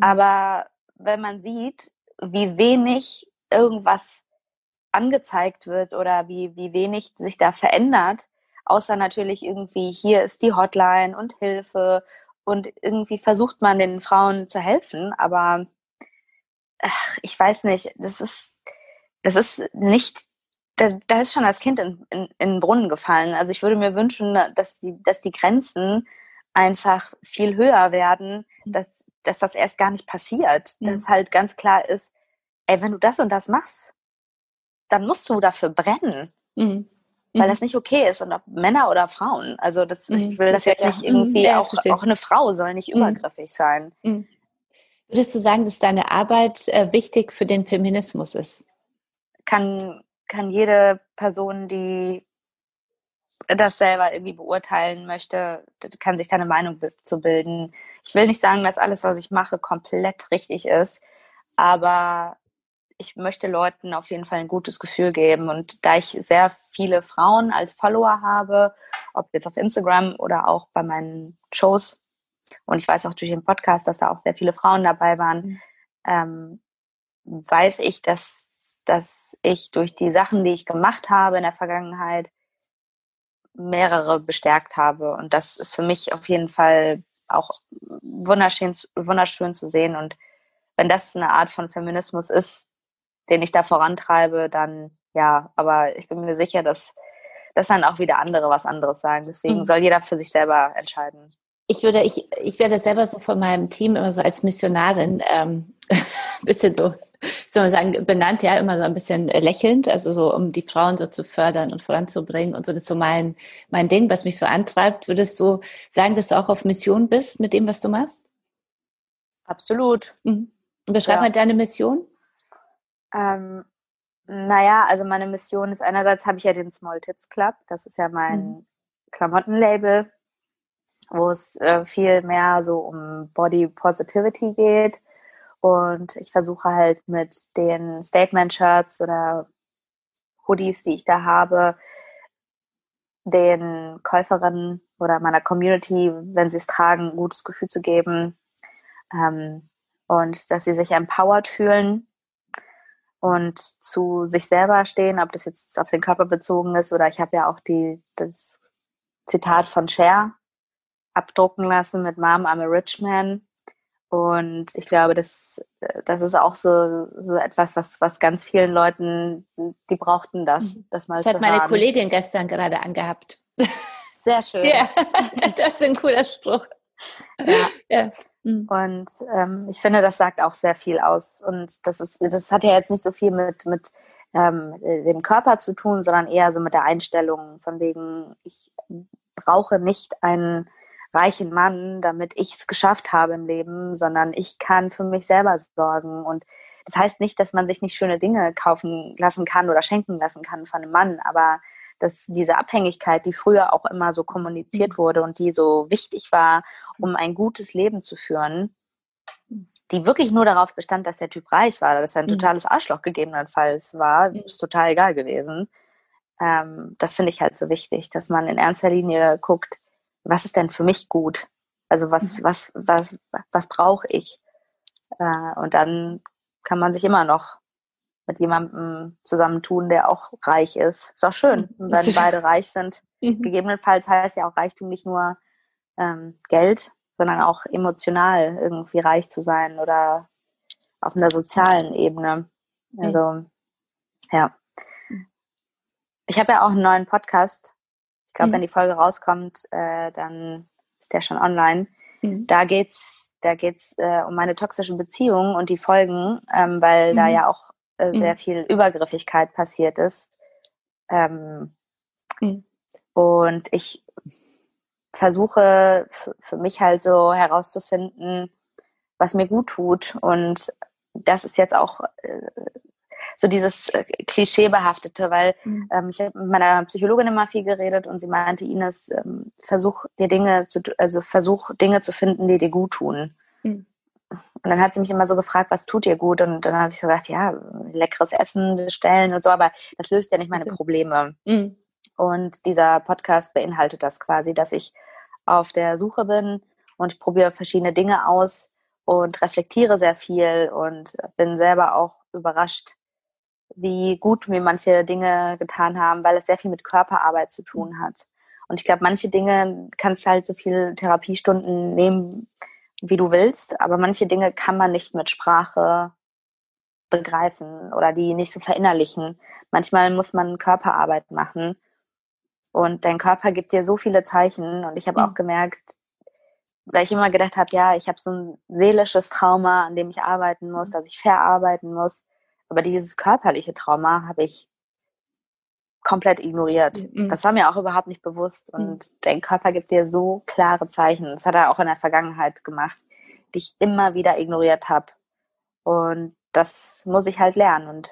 B: Aber wenn man sieht, wie wenig irgendwas angezeigt wird oder wie, wie wenig sich da verändert, außer natürlich irgendwie, hier ist die Hotline und Hilfe und irgendwie versucht man den Frauen zu helfen, aber ach, ich weiß nicht, das ist, das ist nicht, da, da ist schon als Kind in, in, in den Brunnen gefallen. Also ich würde mir wünschen, dass die, dass die Grenzen einfach viel höher werden, mhm. dass, dass das erst gar nicht passiert, mhm. dass halt ganz klar ist, ey, wenn du das und das machst, dann musst du dafür brennen. Mhm. Weil mhm. das nicht okay ist, und ob Männer oder Frauen. Also das, mhm. ich will das jetzt nicht irgendwie, ja, auch, auch eine Frau soll nicht mhm. übergriffig sein.
A: Mhm. Würdest du sagen, dass deine Arbeit äh, wichtig für den Feminismus ist?
B: Kann, kann jede Person, die das selber irgendwie beurteilen möchte, kann sich da eine Meinung zu bilden. Ich will nicht sagen, dass alles, was ich mache, komplett richtig ist, aber ich möchte Leuten auf jeden Fall ein gutes Gefühl geben. Und da ich sehr viele Frauen als Follower habe, ob jetzt auf Instagram oder auch bei meinen Shows, und ich weiß auch durch den Podcast, dass da auch sehr viele Frauen dabei waren, mhm. ähm, weiß ich, dass, dass ich durch die Sachen, die ich gemacht habe in der Vergangenheit, mehrere bestärkt habe. Und das ist für mich auf jeden Fall auch wunderschön, wunderschön zu sehen. Und wenn das eine Art von Feminismus ist, den ich da vorantreibe, dann ja, aber ich bin mir sicher, dass, dass dann auch wieder andere was anderes sagen. Deswegen mhm. soll jeder für sich selber entscheiden.
A: Ich würde, ich, ich werde selber so von meinem Team immer so als Missionarin ähm, <laughs> bisschen so, wie soll man sagen, benannt, ja, immer so ein bisschen lächelnd, also so, um die Frauen so zu fördern und voranzubringen und so, das so mein, mein Ding, was mich so antreibt. Würdest du sagen, dass du auch auf Mission bist mit dem, was du machst?
B: Absolut.
A: Mhm. Und beschreib ja. mal deine Mission.
B: Ähm, naja, also meine Mission ist einerseits habe ich ja den Small Tits Club, das ist ja mein mhm. Klamottenlabel, wo es äh, viel mehr so um Body Positivity geht. Und ich versuche halt mit den Statement-Shirts oder Hoodies, die ich da habe, den Käuferinnen oder meiner Community, wenn sie es tragen, ein gutes Gefühl zu geben ähm, und dass sie sich empowered fühlen und zu sich selber stehen, ob das jetzt auf den Körper bezogen ist oder ich habe ja auch die, das Zitat von Cher abdrucken lassen mit Mom, I'm a rich man. Und ich glaube, das, das ist auch so, so etwas, was, was ganz vielen Leuten, die brauchten das,
A: mhm. das mal Das hat meine haben. Kollegin gestern gerade angehabt.
B: Sehr schön. <laughs>
A: Ja, <laughs> das ist ein cooler Spruch. <laughs>
B: Ja. ja. Mhm. Und ähm, ich finde, das sagt auch sehr viel aus. Und das ist, das hat ja jetzt nicht so viel mit, mit ähm, dem Körper zu tun, sondern eher so mit der Einstellung, von wegen, ich brauche nicht einen reichen Mann, damit ich es geschafft habe im Leben, sondern ich kann für mich selber sorgen. Und das heißt nicht, dass man sich nicht schöne Dinge kaufen lassen kann oder schenken lassen kann von einem Mann, aber dass diese Abhängigkeit, die früher auch immer so kommuniziert mhm. wurde und die so wichtig war, um ein gutes Leben zu führen, die wirklich nur darauf bestand, dass der Typ reich war, dass er ein mhm. totales Arschloch gegebenenfalls war, mhm. ist total egal gewesen. Ähm, das finde ich halt so wichtig, dass man in ernster Linie guckt, was ist denn für mich gut? Also was, was, was, was brauche ich? Äh, und dann kann man sich immer noch mit jemandem zusammentun, der auch reich ist. Ist auch schön, mhm. wenn <laughs> beide reich sind. Mhm. Gegebenenfalls heißt ja auch Reichtum nicht nur ähm, Geld, sondern auch emotional irgendwie reich zu sein oder auf einer sozialen Ebene. Also, ja. Ich habe ja auch einen neuen Podcast. Ich glaube, mhm. wenn die Folge rauskommt, äh, dann ist der schon online. Mhm. Da geht's, da geht's äh, um meine toxischen Beziehungen und die Folgen, ähm, weil da mhm. ja auch mhm. sehr viel Übergriffigkeit passiert ist. Ähm, mhm. Und ich versuche für mich halt so herauszufinden, was mir gut tut. Und das ist jetzt auch äh, so dieses äh, Klischeebehaftete, weil mhm. ähm, ich habe mit meiner Psychologin immer viel geredet und sie meinte, Ines, ähm, versuch dir Dinge zu, also versuch Dinge zu finden, die dir gut tun. Mhm. Und dann hat sie mich immer so gefragt, was tut dir gut? Und dann habe ich so gedacht, ja, leckeres Essen bestellen und so, aber das löst ja nicht meine Probleme. Mhm. Und dieser Podcast beinhaltet das quasi, dass ich auf der Suche bin und ich probiere verschiedene Dinge aus und reflektiere sehr viel und bin selber auch überrascht, wie gut mir manche Dinge getan haben, weil es sehr viel mit Körperarbeit zu tun mhm. hat. Und ich glaube, manche Dinge kannst du halt so viel Therapiestunden nehmen, wie du willst, aber manche Dinge kann man nicht mit Sprache begreifen oder die nicht so verinnerlichen. Manchmal muss man Körperarbeit machen und dein Körper gibt dir so viele Zeichen und ich habe mhm. auch gemerkt, weil ich immer gedacht habe, ja, ich habe so ein seelisches Trauma, an dem ich arbeiten muss, mhm. dass ich verarbeiten muss, aber dieses körperliche Trauma habe ich komplett ignoriert. Mhm. Das war mir auch überhaupt nicht bewusst. Und mhm. dein Körper gibt dir so klare Zeichen. Das hat er auch in der Vergangenheit gemacht, die ich immer wieder ignoriert habe. Und das muss ich halt lernen. Und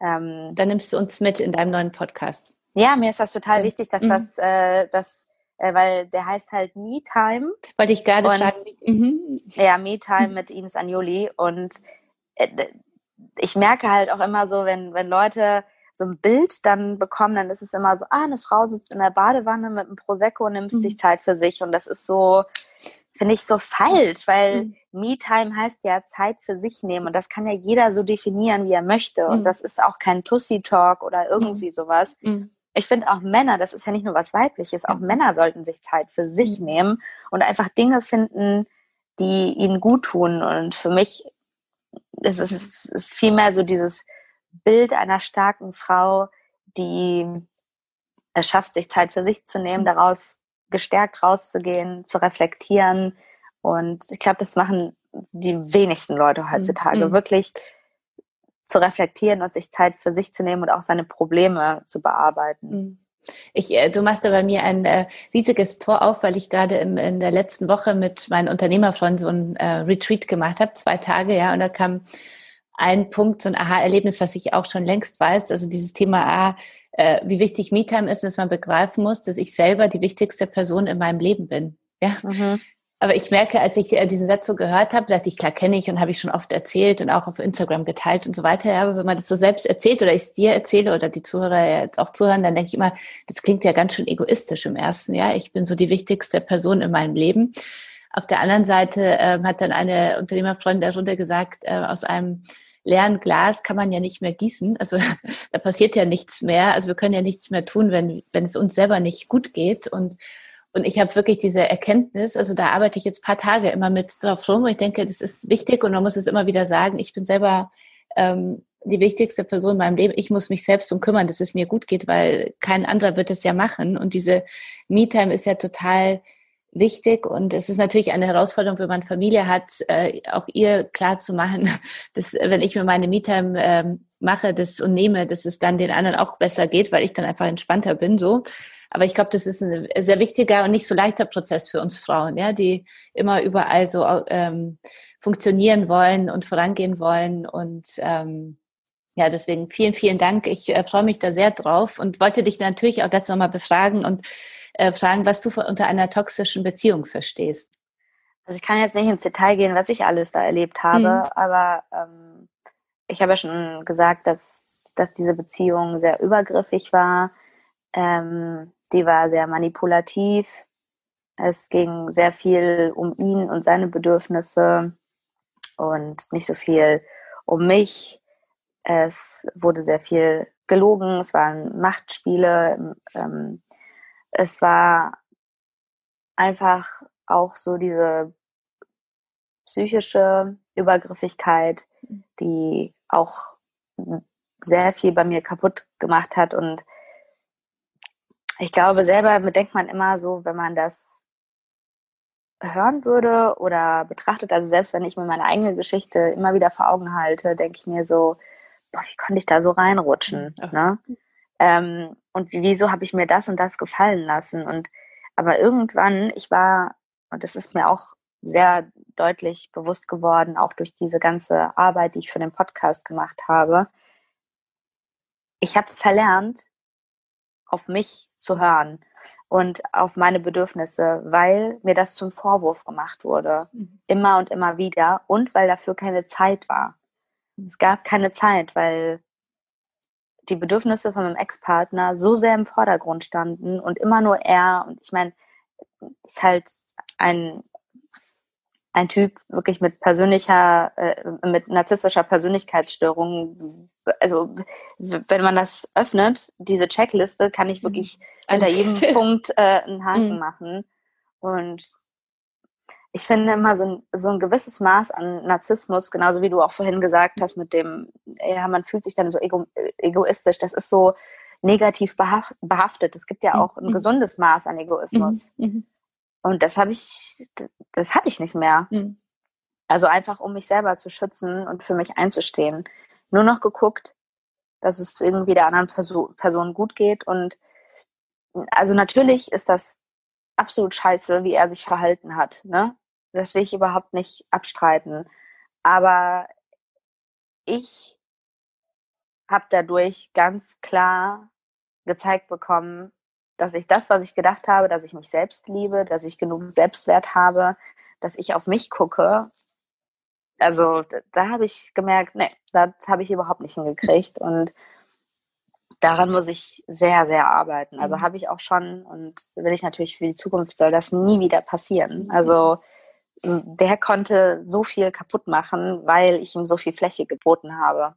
A: ähm, dann nimmst du uns mit in deinem neuen Podcast.
B: Ja, mir ist das total wichtig, dass mhm. das, äh, das äh, weil der heißt halt Me Time.
A: Wollte ich gerade fragen.
B: Mhm. Ja, Me Time mit Ines Agnoli. Und äh, ich merke halt auch immer so, wenn, wenn Leute so ein Bild dann bekommen, dann ist es immer so, ah, eine Frau sitzt in der Badewanne mit einem Prosecco und nimmt mhm. sich Zeit für sich. Und das ist so, finde ich so falsch, weil mhm. Me-Time heißt ja Zeit für sich nehmen. Und das kann ja jeder so definieren, wie er möchte. Mhm. Und das ist auch kein Tussi-Talk oder irgendwie mhm. sowas. Mhm. Ich finde auch Männer, das ist ja nicht nur was Weibliches, auch mhm. Männer sollten sich Zeit für sich nehmen und einfach Dinge finden, die ihnen gut tun. Und für mich ist es ist vielmehr so dieses Bild einer starken Frau, die es schafft, sich Zeit für sich zu nehmen, daraus gestärkt rauszugehen, zu reflektieren. Und ich glaube, das machen die wenigsten Leute heutzutage, mhm. wirklich zu reflektieren und sich Zeit für sich zu nehmen und auch seine Probleme zu bearbeiten. Mhm.
A: Ich, äh, du machst da bei mir ein äh, riesiges Tor auf, weil ich gerade in der letzten Woche mit meinen Unternehmerfreunden so ein äh, Retreat gemacht habe, zwei Tage, ja, und da kam ein Punkt, so ein Aha-Erlebnis, was ich auch schon längst weiß, also dieses Thema, ah, äh, wie wichtig Me-Time ist, dass man begreifen muss, dass ich selber die wichtigste Person in meinem Leben bin. Ja. Mhm. Aber ich merke, als ich äh, diesen Satz so gehört habe, dachte ich, klar kenne ich und habe ich schon oft erzählt und auch auf Instagram geteilt und so weiter. Ja, aber wenn man das so selbst erzählt oder ich es dir erzähle oder die Zuhörer jetzt auch zuhören, dann denke ich immer, das klingt ja ganz schön egoistisch im ersten Jahr. Ich bin so die wichtigste Person in meinem Leben. Auf der anderen Seite äh, hat dann eine Unternehmerfreundin darunter gesagt, äh, aus einem leeren Glas kann man ja nicht mehr gießen. Also <laughs> da passiert ja nichts mehr. Also wir können ja nichts mehr tun, wenn, wenn es uns selber nicht gut geht. Und, und ich habe wirklich diese Erkenntnis, also da arbeite ich jetzt paar Tage immer mit drauf rum. Ich denke, das ist wichtig und man muss es immer wieder sagen, ich bin selber ähm, die wichtigste Person in meinem Leben. Ich muss mich selbst um kümmern, dass es mir gut geht, weil kein anderer wird es ja machen. Und diese Me-Time ist ja total wichtig und es ist natürlich eine Herausforderung, wenn man Familie hat, äh, auch ihr klar zu machen, <laughs> dass wenn ich mir meine Mieter ähm, mache das und nehme, dass es dann den anderen auch besser geht, weil ich dann einfach entspannter bin so. Aber ich glaube, das ist ein sehr wichtiger und nicht so leichter Prozess für uns Frauen, ja, die immer überall so ähm, funktionieren wollen und vorangehen wollen und ähm, ja, deswegen vielen, vielen Dank. Ich äh, freue mich da sehr drauf und wollte dich natürlich auch dazu nochmal befragen und äh, fragen, was du unter einer toxischen Beziehung verstehst.
B: Also ich kann jetzt nicht ins Detail gehen, was ich alles da erlebt habe, mhm. aber ähm, ich habe ja schon gesagt, dass, dass diese Beziehung sehr übergriffig war. Ähm, die war sehr manipulativ. Es ging sehr viel um ihn und seine Bedürfnisse und nicht so viel um mich. Es wurde sehr viel gelogen, es waren Machtspiele. Ähm, es war einfach auch so diese psychische Übergriffigkeit, die auch sehr viel bei mir kaputt gemacht hat. Und ich glaube, selber bedenkt man immer so, wenn man das hören würde oder betrachtet, also selbst wenn ich mir meine eigene Geschichte immer wieder vor Augen halte, denke ich mir so, boah, wie konnte ich da so reinrutschen? Mhm. Ne? Ähm, und wieso habe ich mir das und das gefallen lassen? Und aber irgendwann, ich war, und das ist mir auch sehr deutlich bewusst geworden, auch durch diese ganze Arbeit, die ich für den Podcast gemacht habe. Ich habe verlernt, auf mich zu hören und auf meine Bedürfnisse, weil mir das zum Vorwurf gemacht wurde. Mhm. Immer und immer wieder. Und weil dafür keine Zeit war. Es gab keine Zeit, weil die Bedürfnisse von meinem Ex-Partner so sehr im Vordergrund standen und immer nur er. Und ich meine, ist halt ein, ein Typ wirklich mit persönlicher, äh, mit narzisstischer Persönlichkeitsstörung. Also, wenn man das öffnet, diese Checkliste, kann ich wirklich mhm. hinter jedem <laughs> Punkt äh, einen Haken mhm. machen. Und ich finde immer so ein, so ein gewisses Maß an Narzissmus, genauso wie du auch vorhin gesagt hast, mit dem, ja, man fühlt sich dann so ego, egoistisch, das ist so negativ behaftet. Es gibt ja auch ein mhm. gesundes Maß an Egoismus. Mhm. mhm. Und das habe ich, das hatte ich nicht mehr. Mhm. Also einfach, um mich selber zu schützen und für mich einzustehen. Nur noch geguckt, dass es irgendwie der anderen Person, Person gut geht. Und also natürlich ist das absolut scheiße, wie er sich verhalten hat. Ne? Das will ich überhaupt nicht abstreiten. Aber ich habe dadurch ganz klar gezeigt bekommen, dass ich das, was ich gedacht habe, dass ich mich selbst liebe, dass ich genug Selbstwert habe, dass ich auf mich gucke. Also da, da habe ich gemerkt, nee, das habe ich überhaupt nicht hingekriegt und daran muss ich sehr, sehr arbeiten. Also mhm. habe ich auch schon und will ich natürlich für die Zukunft soll das nie wieder passieren. Mhm. Also der konnte so viel kaputt machen, weil ich ihm so viel Fläche geboten habe.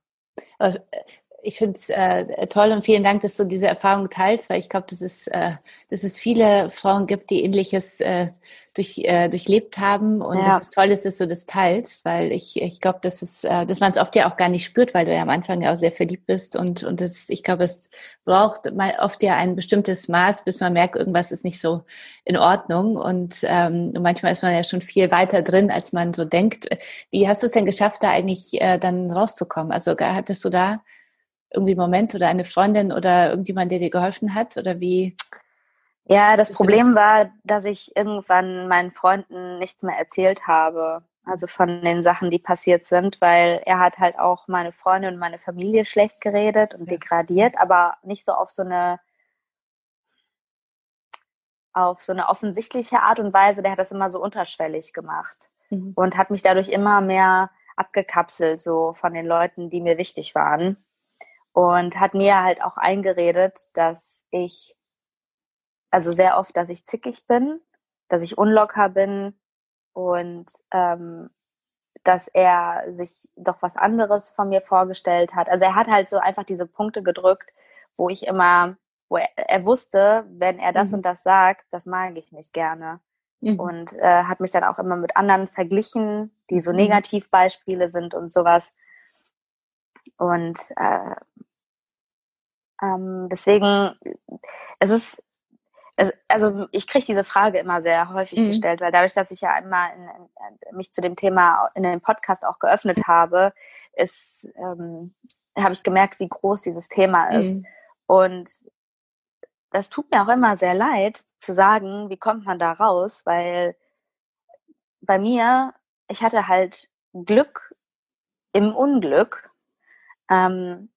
A: Ich finde es äh, toll und vielen Dank, dass du diese Erfahrung teilst, weil ich glaube, dass es, äh, dass es viele Frauen gibt, die ähnliches äh, durch, äh, durchlebt haben und ja. dass es toll ist, dass du das teilst, weil ich, ich glaube, dass es, äh, dass man es oft ja auch gar nicht spürt, weil du ja am Anfang ja auch sehr verliebt bist und, und das, ich glaube, es braucht mal oft ja ein bestimmtes Maß, bis man merkt, irgendwas ist nicht so in Ordnung und, ähm, manchmal ist man ja schon viel weiter drin, als man so denkt. Wie hast du es denn geschafft, da eigentlich äh, dann rauszukommen? Also hattest du da irgendwie Moment oder eine Freundin oder irgendjemand, der dir geholfen hat? Oder wie?
B: Ja, das Problem das? war, dass ich irgendwann meinen Freunden nichts mehr erzählt habe. Also von den Sachen, die passiert sind, weil er hat halt auch meine Freunde und meine Familie schlecht geredet und ja. degradiert, aber nicht so auf so eine auf so eine offensichtliche Art und Weise. Der hat das immer so unterschwellig gemacht mhm. und hat mich dadurch immer mehr abgekapselt so von den Leuten, die mir wichtig waren und hat mir halt auch eingeredet, dass ich, also sehr oft, dass ich zickig bin, dass ich unlocker bin und ähm, dass er sich doch was anderes von mir vorgestellt hat. Also er hat halt so einfach diese Punkte gedrückt, wo ich immer, wo er, er wusste, wenn er das mhm. und das sagt, das mag ich nicht gerne. Mhm. Und äh, hat mich dann auch immer mit anderen verglichen, die so mhm. Negativbeispiele sind und sowas. Und äh, ähm, deswegen, es ist, es, also ich kriege diese Frage immer sehr häufig mhm. gestellt, weil dadurch, dass ich ja einmal in, in, mich zu dem Thema in dem Podcast auch geöffnet habe, ist, ähm, habe ich gemerkt, wie groß dieses Thema ist. Mhm. Und das tut mir auch immer sehr leid zu sagen, wie kommt man da raus, weil bei mir, ich hatte halt Glück im Unglück. Ähm,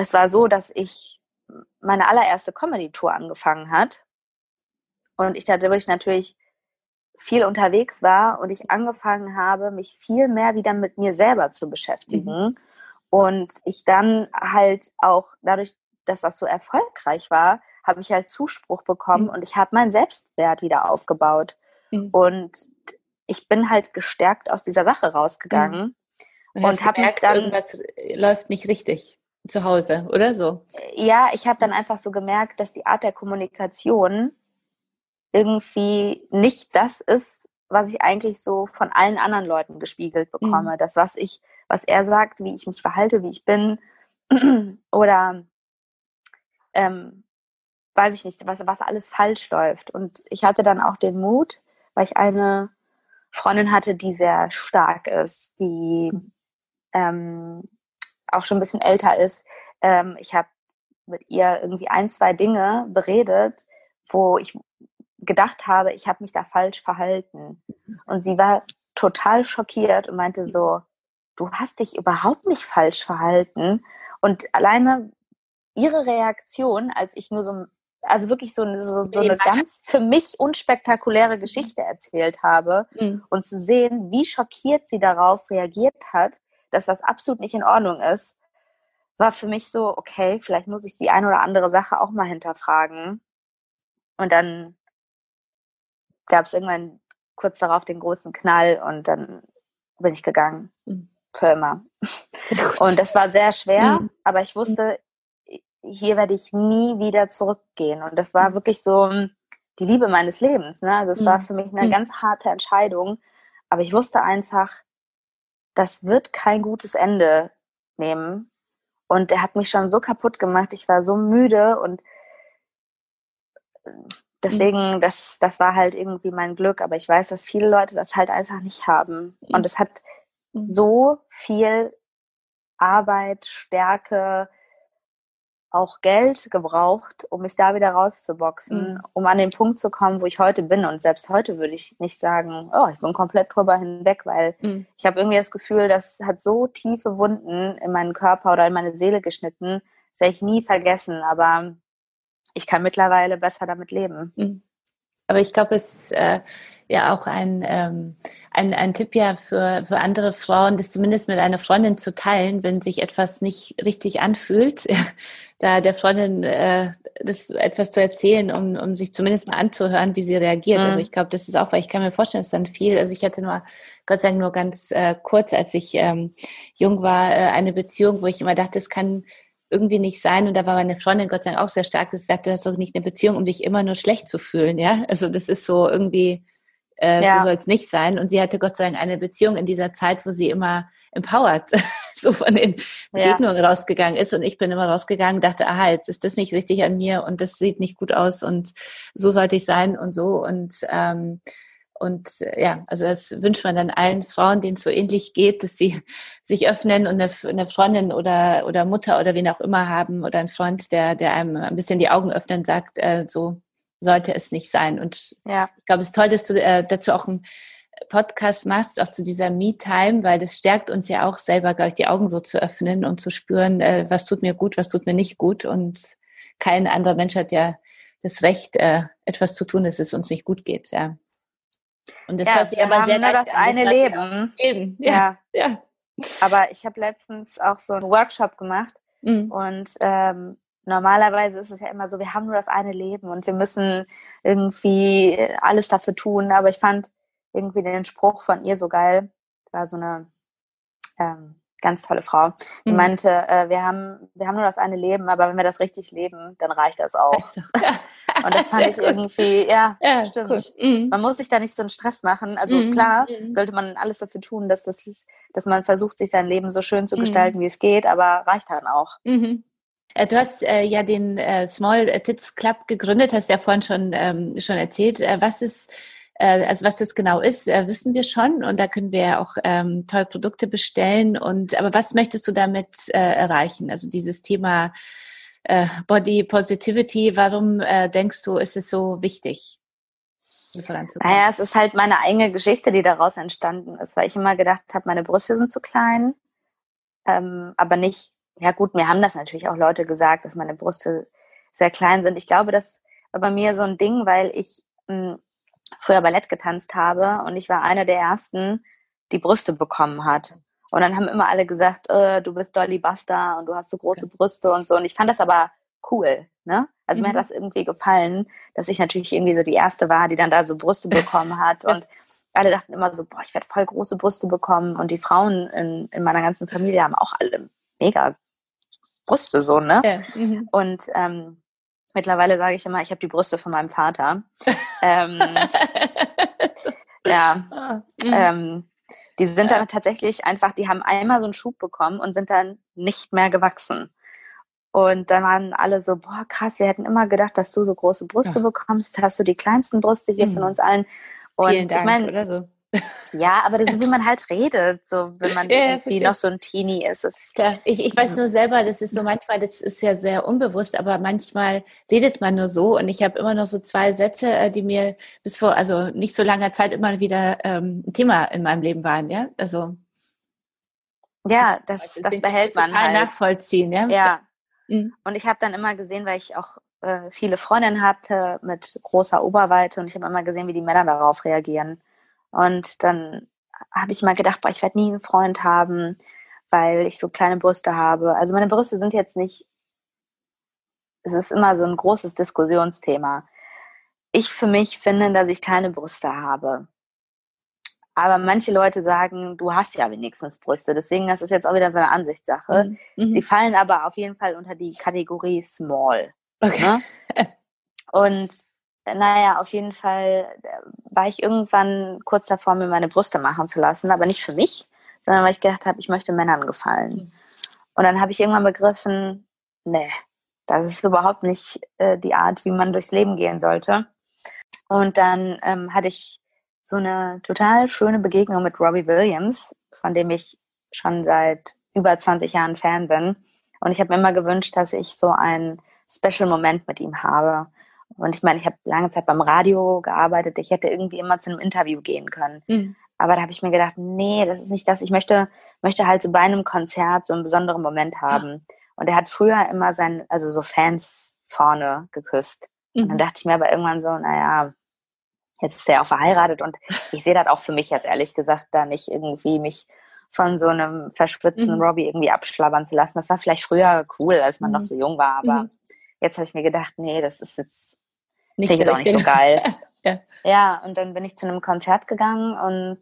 B: es war so, dass ich meine allererste Comedy-Tour angefangen hat und ich dadurch natürlich viel unterwegs war und ich angefangen habe, mich viel mehr wieder mit mir selber zu beschäftigen. Mhm. Und ich dann halt auch dadurch, dass das so erfolgreich war, habe ich halt Zuspruch bekommen mhm. und ich habe meinen Selbstwert wieder aufgebaut. Mhm. Und ich bin halt gestärkt aus dieser Sache rausgegangen.
A: Mhm. Und habe dann irgendwas läuft nicht richtig zu Hause, oder so?
B: Ja, ich habe dann einfach so gemerkt, dass die Art der Kommunikation irgendwie nicht das ist, was ich eigentlich so von allen anderen Leuten gespiegelt bekomme. Mhm. Das, was ich, was er sagt, wie ich mich verhalte, wie ich bin, <clears throat> oder ähm, weiß ich nicht, was, was alles falsch läuft. Und ich hatte dann auch den Mut, weil ich eine Freundin hatte, die sehr stark ist, die mhm. ähm, auch schon ein bisschen älter ist. Ähm, ich habe mit ihr irgendwie ein, zwei Dinge beredet, wo ich gedacht habe, ich habe mich da falsch verhalten. Und sie war total schockiert und meinte so, du hast dich überhaupt nicht falsch verhalten. Und alleine ihre Reaktion, als ich nur so, also wirklich so, eine, so, so eine ganz für mich unspektakuläre Geschichte erzählt habe mhm. und zu sehen, wie schockiert sie darauf reagiert hat, dass das absolut nicht in Ordnung ist, war für mich so, okay, vielleicht muss ich die eine oder andere Sache auch mal hinterfragen. Und dann gab es irgendwann kurz darauf den großen Knall und dann bin ich gegangen. Mhm. Für immer. Und das war sehr schwer, mhm. aber ich wusste, hier werde ich nie wieder zurückgehen. Und das war mhm. wirklich so hm, die Liebe meines Lebens. Ne? Also es war für mich eine ganz harte Entscheidung. Aber ich wusste einfach, das wird kein gutes Ende nehmen. Und er hat mich schon so kaputt gemacht. Ich war so müde und deswegen, mhm. das, das war halt irgendwie mein Glück. Aber ich weiß, dass viele Leute das halt einfach nicht haben. Mhm. Und es hat mhm. so viel Arbeit, Stärke, auch Geld gebraucht, um mich da wieder rauszuboxen, mhm. um an den Punkt zu kommen, wo ich heute bin. Und selbst heute würde ich nicht sagen, oh, ich bin komplett drüber hinweg, weil mhm. ich habe irgendwie das Gefühl, das hat so tiefe Wunden in meinen Körper oder in meine Seele geschnitten, das werde ich nie vergessen. Aber ich kann mittlerweile besser damit leben. Mhm.
A: Aber ich glaube, es ist äh, ja auch ein, ähm, ein, ein Tipp ja für, für andere Frauen, das zumindest mit einer Freundin zu teilen, wenn sich etwas nicht richtig anfühlt, <laughs> da der Freundin äh, das etwas zu erzählen, um, um sich zumindest mal anzuhören, wie sie reagiert. Also mhm. Also ich glaube, das ist auch, weil ich kann mir vorstellen, dass dann viel, also ich hatte nur, Gott sei Dank nur ganz äh, kurz, als ich ähm, jung war, äh, eine Beziehung, wo ich immer dachte, es kann irgendwie nicht sein. Und da war meine Freundin Gott sei Dank auch sehr stark, dass sie sagte, das ist doch nicht eine Beziehung, um dich immer nur schlecht zu fühlen, ja. Also das ist so irgendwie, äh, ja. so soll es nicht sein. Und sie hatte Gott sei Dank eine Beziehung in dieser Zeit, wo sie immer empowered <laughs> so von den Begegnungen ja. rausgegangen ist. Und ich bin immer rausgegangen, dachte, aha, jetzt ist das nicht richtig an mir und das sieht nicht gut aus und so sollte ich sein und so. Und ähm, und ja, also das wünscht man dann allen Frauen, denen es so ähnlich geht, dass sie <laughs> sich öffnen und eine, eine, Freundin oder, oder Mutter oder wen auch immer haben oder einen Freund, der, der einem ein bisschen die Augen öffnet und sagt, äh, so sollte es nicht sein. Und ja. ich glaube, es ist toll, dass du äh, dazu auch einen Podcast machst, auch zu dieser Me-Time, weil das stärkt uns ja auch selber, glaube ich, die Augen so zu öffnen und zu spüren, äh, was tut mir gut, was tut mir nicht gut. Und kein anderer Mensch hat ja das Recht, äh, etwas zu tun, dass es uns nicht gut geht. Ja.
B: Und das ja, hört sich aber sehr nur das an. eine Leben. Leben. Ja. ja. ja. Aber ich habe letztens auch so einen Workshop gemacht mhm. und ähm, normalerweise ist es ja immer so, wir haben nur das eine Leben und wir müssen irgendwie alles dafür tun. Aber ich fand irgendwie den Spruch von ihr so geil. Das war so eine ähm, ganz tolle Frau. Die mhm. meinte, äh, wir haben, wir haben nur das eine Leben, aber wenn wir das richtig leben, dann reicht das auch. <laughs> Und das fand Sehr ich gut. irgendwie, ja, ja stimmt. Mhm. Man muss sich da nicht so einen Stress machen. Also mhm. klar, mhm. sollte man alles dafür tun, dass das ist, dass man versucht, sich sein Leben so schön zu mhm. gestalten, wie es geht, aber reicht dann auch.
A: Mhm. Äh, du hast äh, ja den äh, Small Tits Club gegründet, hast ja vorhin schon, ähm, schon erzählt. Äh, was ist äh, also was das genau ist, äh, wissen wir schon und da können wir ja auch ähm, tolle Produkte bestellen. Und aber was möchtest du damit erreichen? Also dieses Thema Body Positivity, warum denkst du, ist es so wichtig?
B: Naja, es ist halt meine eigene Geschichte, die daraus entstanden ist, weil ich immer gedacht habe, meine Brüste sind zu klein, ähm, aber nicht, ja gut, mir haben das natürlich auch Leute gesagt, dass meine Brüste sehr klein sind. Ich glaube, das war bei mir so ein Ding, weil ich mh, hm, früher Ballett getanzt habe und ich war einer der ersten, die Brüste bekommen hat. Und dann haben immer alle gesagt, äh, du bist Dolly Buster und du hast so große Brüste und so. Und ich fand das aber cool. Ne? Also mhm. mir hat mhm. das irgendwie gefallen, dass ich natürlich irgendwie so die erste war, die dann da so Brüste bekommen hat. <laughs> Und alle dachten immer so, boah, ich werde voll große Brüste bekommen. Und die Frauen in, in meiner ganzen Familie haben auch alle mega Brüste so, ne? Ja. Mhm. Und ähm, Mittlerweile sage ich immer, ich habe die Brüste von meinem Vater. <laughs> ähm, ja. Ah, mhm. ähm, die sind dann tatsächlich einfach, die haben einmal so einen Schub bekommen und sind dann nicht mehr gewachsen. Und dann waren alle so, boah, krass, wir hätten immer gedacht, dass du so große Brüste ja. bekommst. Hast du die kleinsten Brüste hier mhm. von uns allen?
A: Und Vielen Dank, ich mein, oder so.
B: Ja, aber das ist so, wie man halt redet, so wenn man ja, irgendwie verstehe. noch so ein Teenie ist. ist
A: Klar. Ich, ich weiß nur selber, das ist so manchmal, das ist ja sehr unbewusst, aber manchmal redet man nur so und ich habe immer noch so zwei Sätze, äh, die mir bis vor, also nicht so langer Zeit immer wieder ähm, ein Thema in meinem Leben waren, ja. Also
B: ja, das, das behält man
A: total halt. nachvollziehen, ja.
B: Ja. Mhm. Und ich habe dann immer gesehen, weil ich auch äh, viele Freundinnen hatte mit großer Oberweite und ich habe immer gesehen, wie die Männer darauf reagieren. Und dann habe ich mal gedacht, boah, ich werde nie einen Freund haben, weil ich so kleine Brüste habe. Also meine Brüste sind jetzt nicht, es ist immer so ein großes Diskussionsthema. Ich für mich finde, dass ich kleine Brüste habe. Aber manche Leute sagen, du hast ja wenigstens Brüste. Deswegen, das ist jetzt auch wieder so eine Ansichtssache. Mhm. mhm. Sie fallen aber auf jeden Fall unter die Kategorie Small. Okay. Ne? <laughs> Und naja, auf jeden Fall äh, war ich irgendwann kurz davor, mir meine Brüste machen zu lassen, aber nicht für mich, sondern weil ich gedacht habe, ich möchte Männern gefallen. Mhm. Und dann habe ich irgendwann begriffen, nee, das ist überhaupt nicht äh, die Art, wie man durchs Leben gehen sollte. Und dann ähm, hatte ich so eine total schöne Begegnung mit Robbie Williams, von dem ich schon seit über 20 Jahren Fan bin. Und ich habe mir immer gewünscht, dass ich so einen Special Moment mit ihm habe. Und ich meine, ich habe lange Zeit beim Radio gearbeitet. Ich hätte irgendwie immer zu einem Interview gehen können. Mhm. Aber da habe ich mir gedacht, nee, das ist nicht das. Ich möchte, möchte halt so bei einem Konzert so einen besonderen Moment haben. Und er hat früher immer sein, also so Fans vorne geküsst. Mhm. Und dann mhm. dachte ich mir aber irgendwann so, naja, jetzt ist er auch verheiratet und <laughs> ich sehe das auch für mich jetzt ehrlich gesagt da nicht irgendwie mich von so einem verschwitzten mhm. Robbie irgendwie abschlabbern zu lassen. Das war vielleicht früher cool, als man mhm. noch so jung war, aber mhm. jetzt habe ich mir gedacht, nee, das ist jetzt nicht, ich auch nicht so geil. <laughs> ja. ja, und dann bin ich zu einem Konzert gegangen und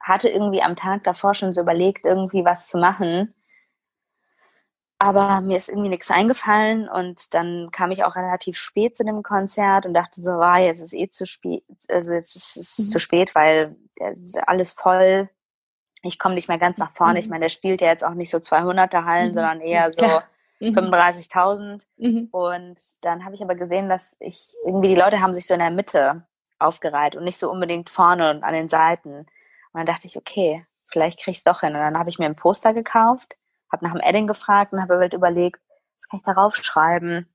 B: hatte irgendwie am Tag davor schon so überlegt, irgendwie was zu machen. Aber mir ist irgendwie nichts eingefallen und dann kam ich auch relativ spät zu dem Konzert und dachte so, ah, jetzt ist eh zu spät, also jetzt ist es mhm. zu spät, weil es ist alles voll. Ich komme nicht mehr ganz nach vorne. Mhm. Ich meine, der spielt ja jetzt auch nicht so 200er Hallen, mhm. sondern eher so 35.000. Mhm. mhm. Und dann habe ich aber gesehen, dass ich irgendwie die Leute haben sich so in der Mitte aufgereiht und nicht so unbedingt vorne und an den Seiten. Und dann dachte ich, okay, vielleicht kriege ich es doch hin. Und dann habe ich mir ein Poster gekauft habe nach dem Edding gefragt und habe halt überlegt, was kann ich darauf schreiben?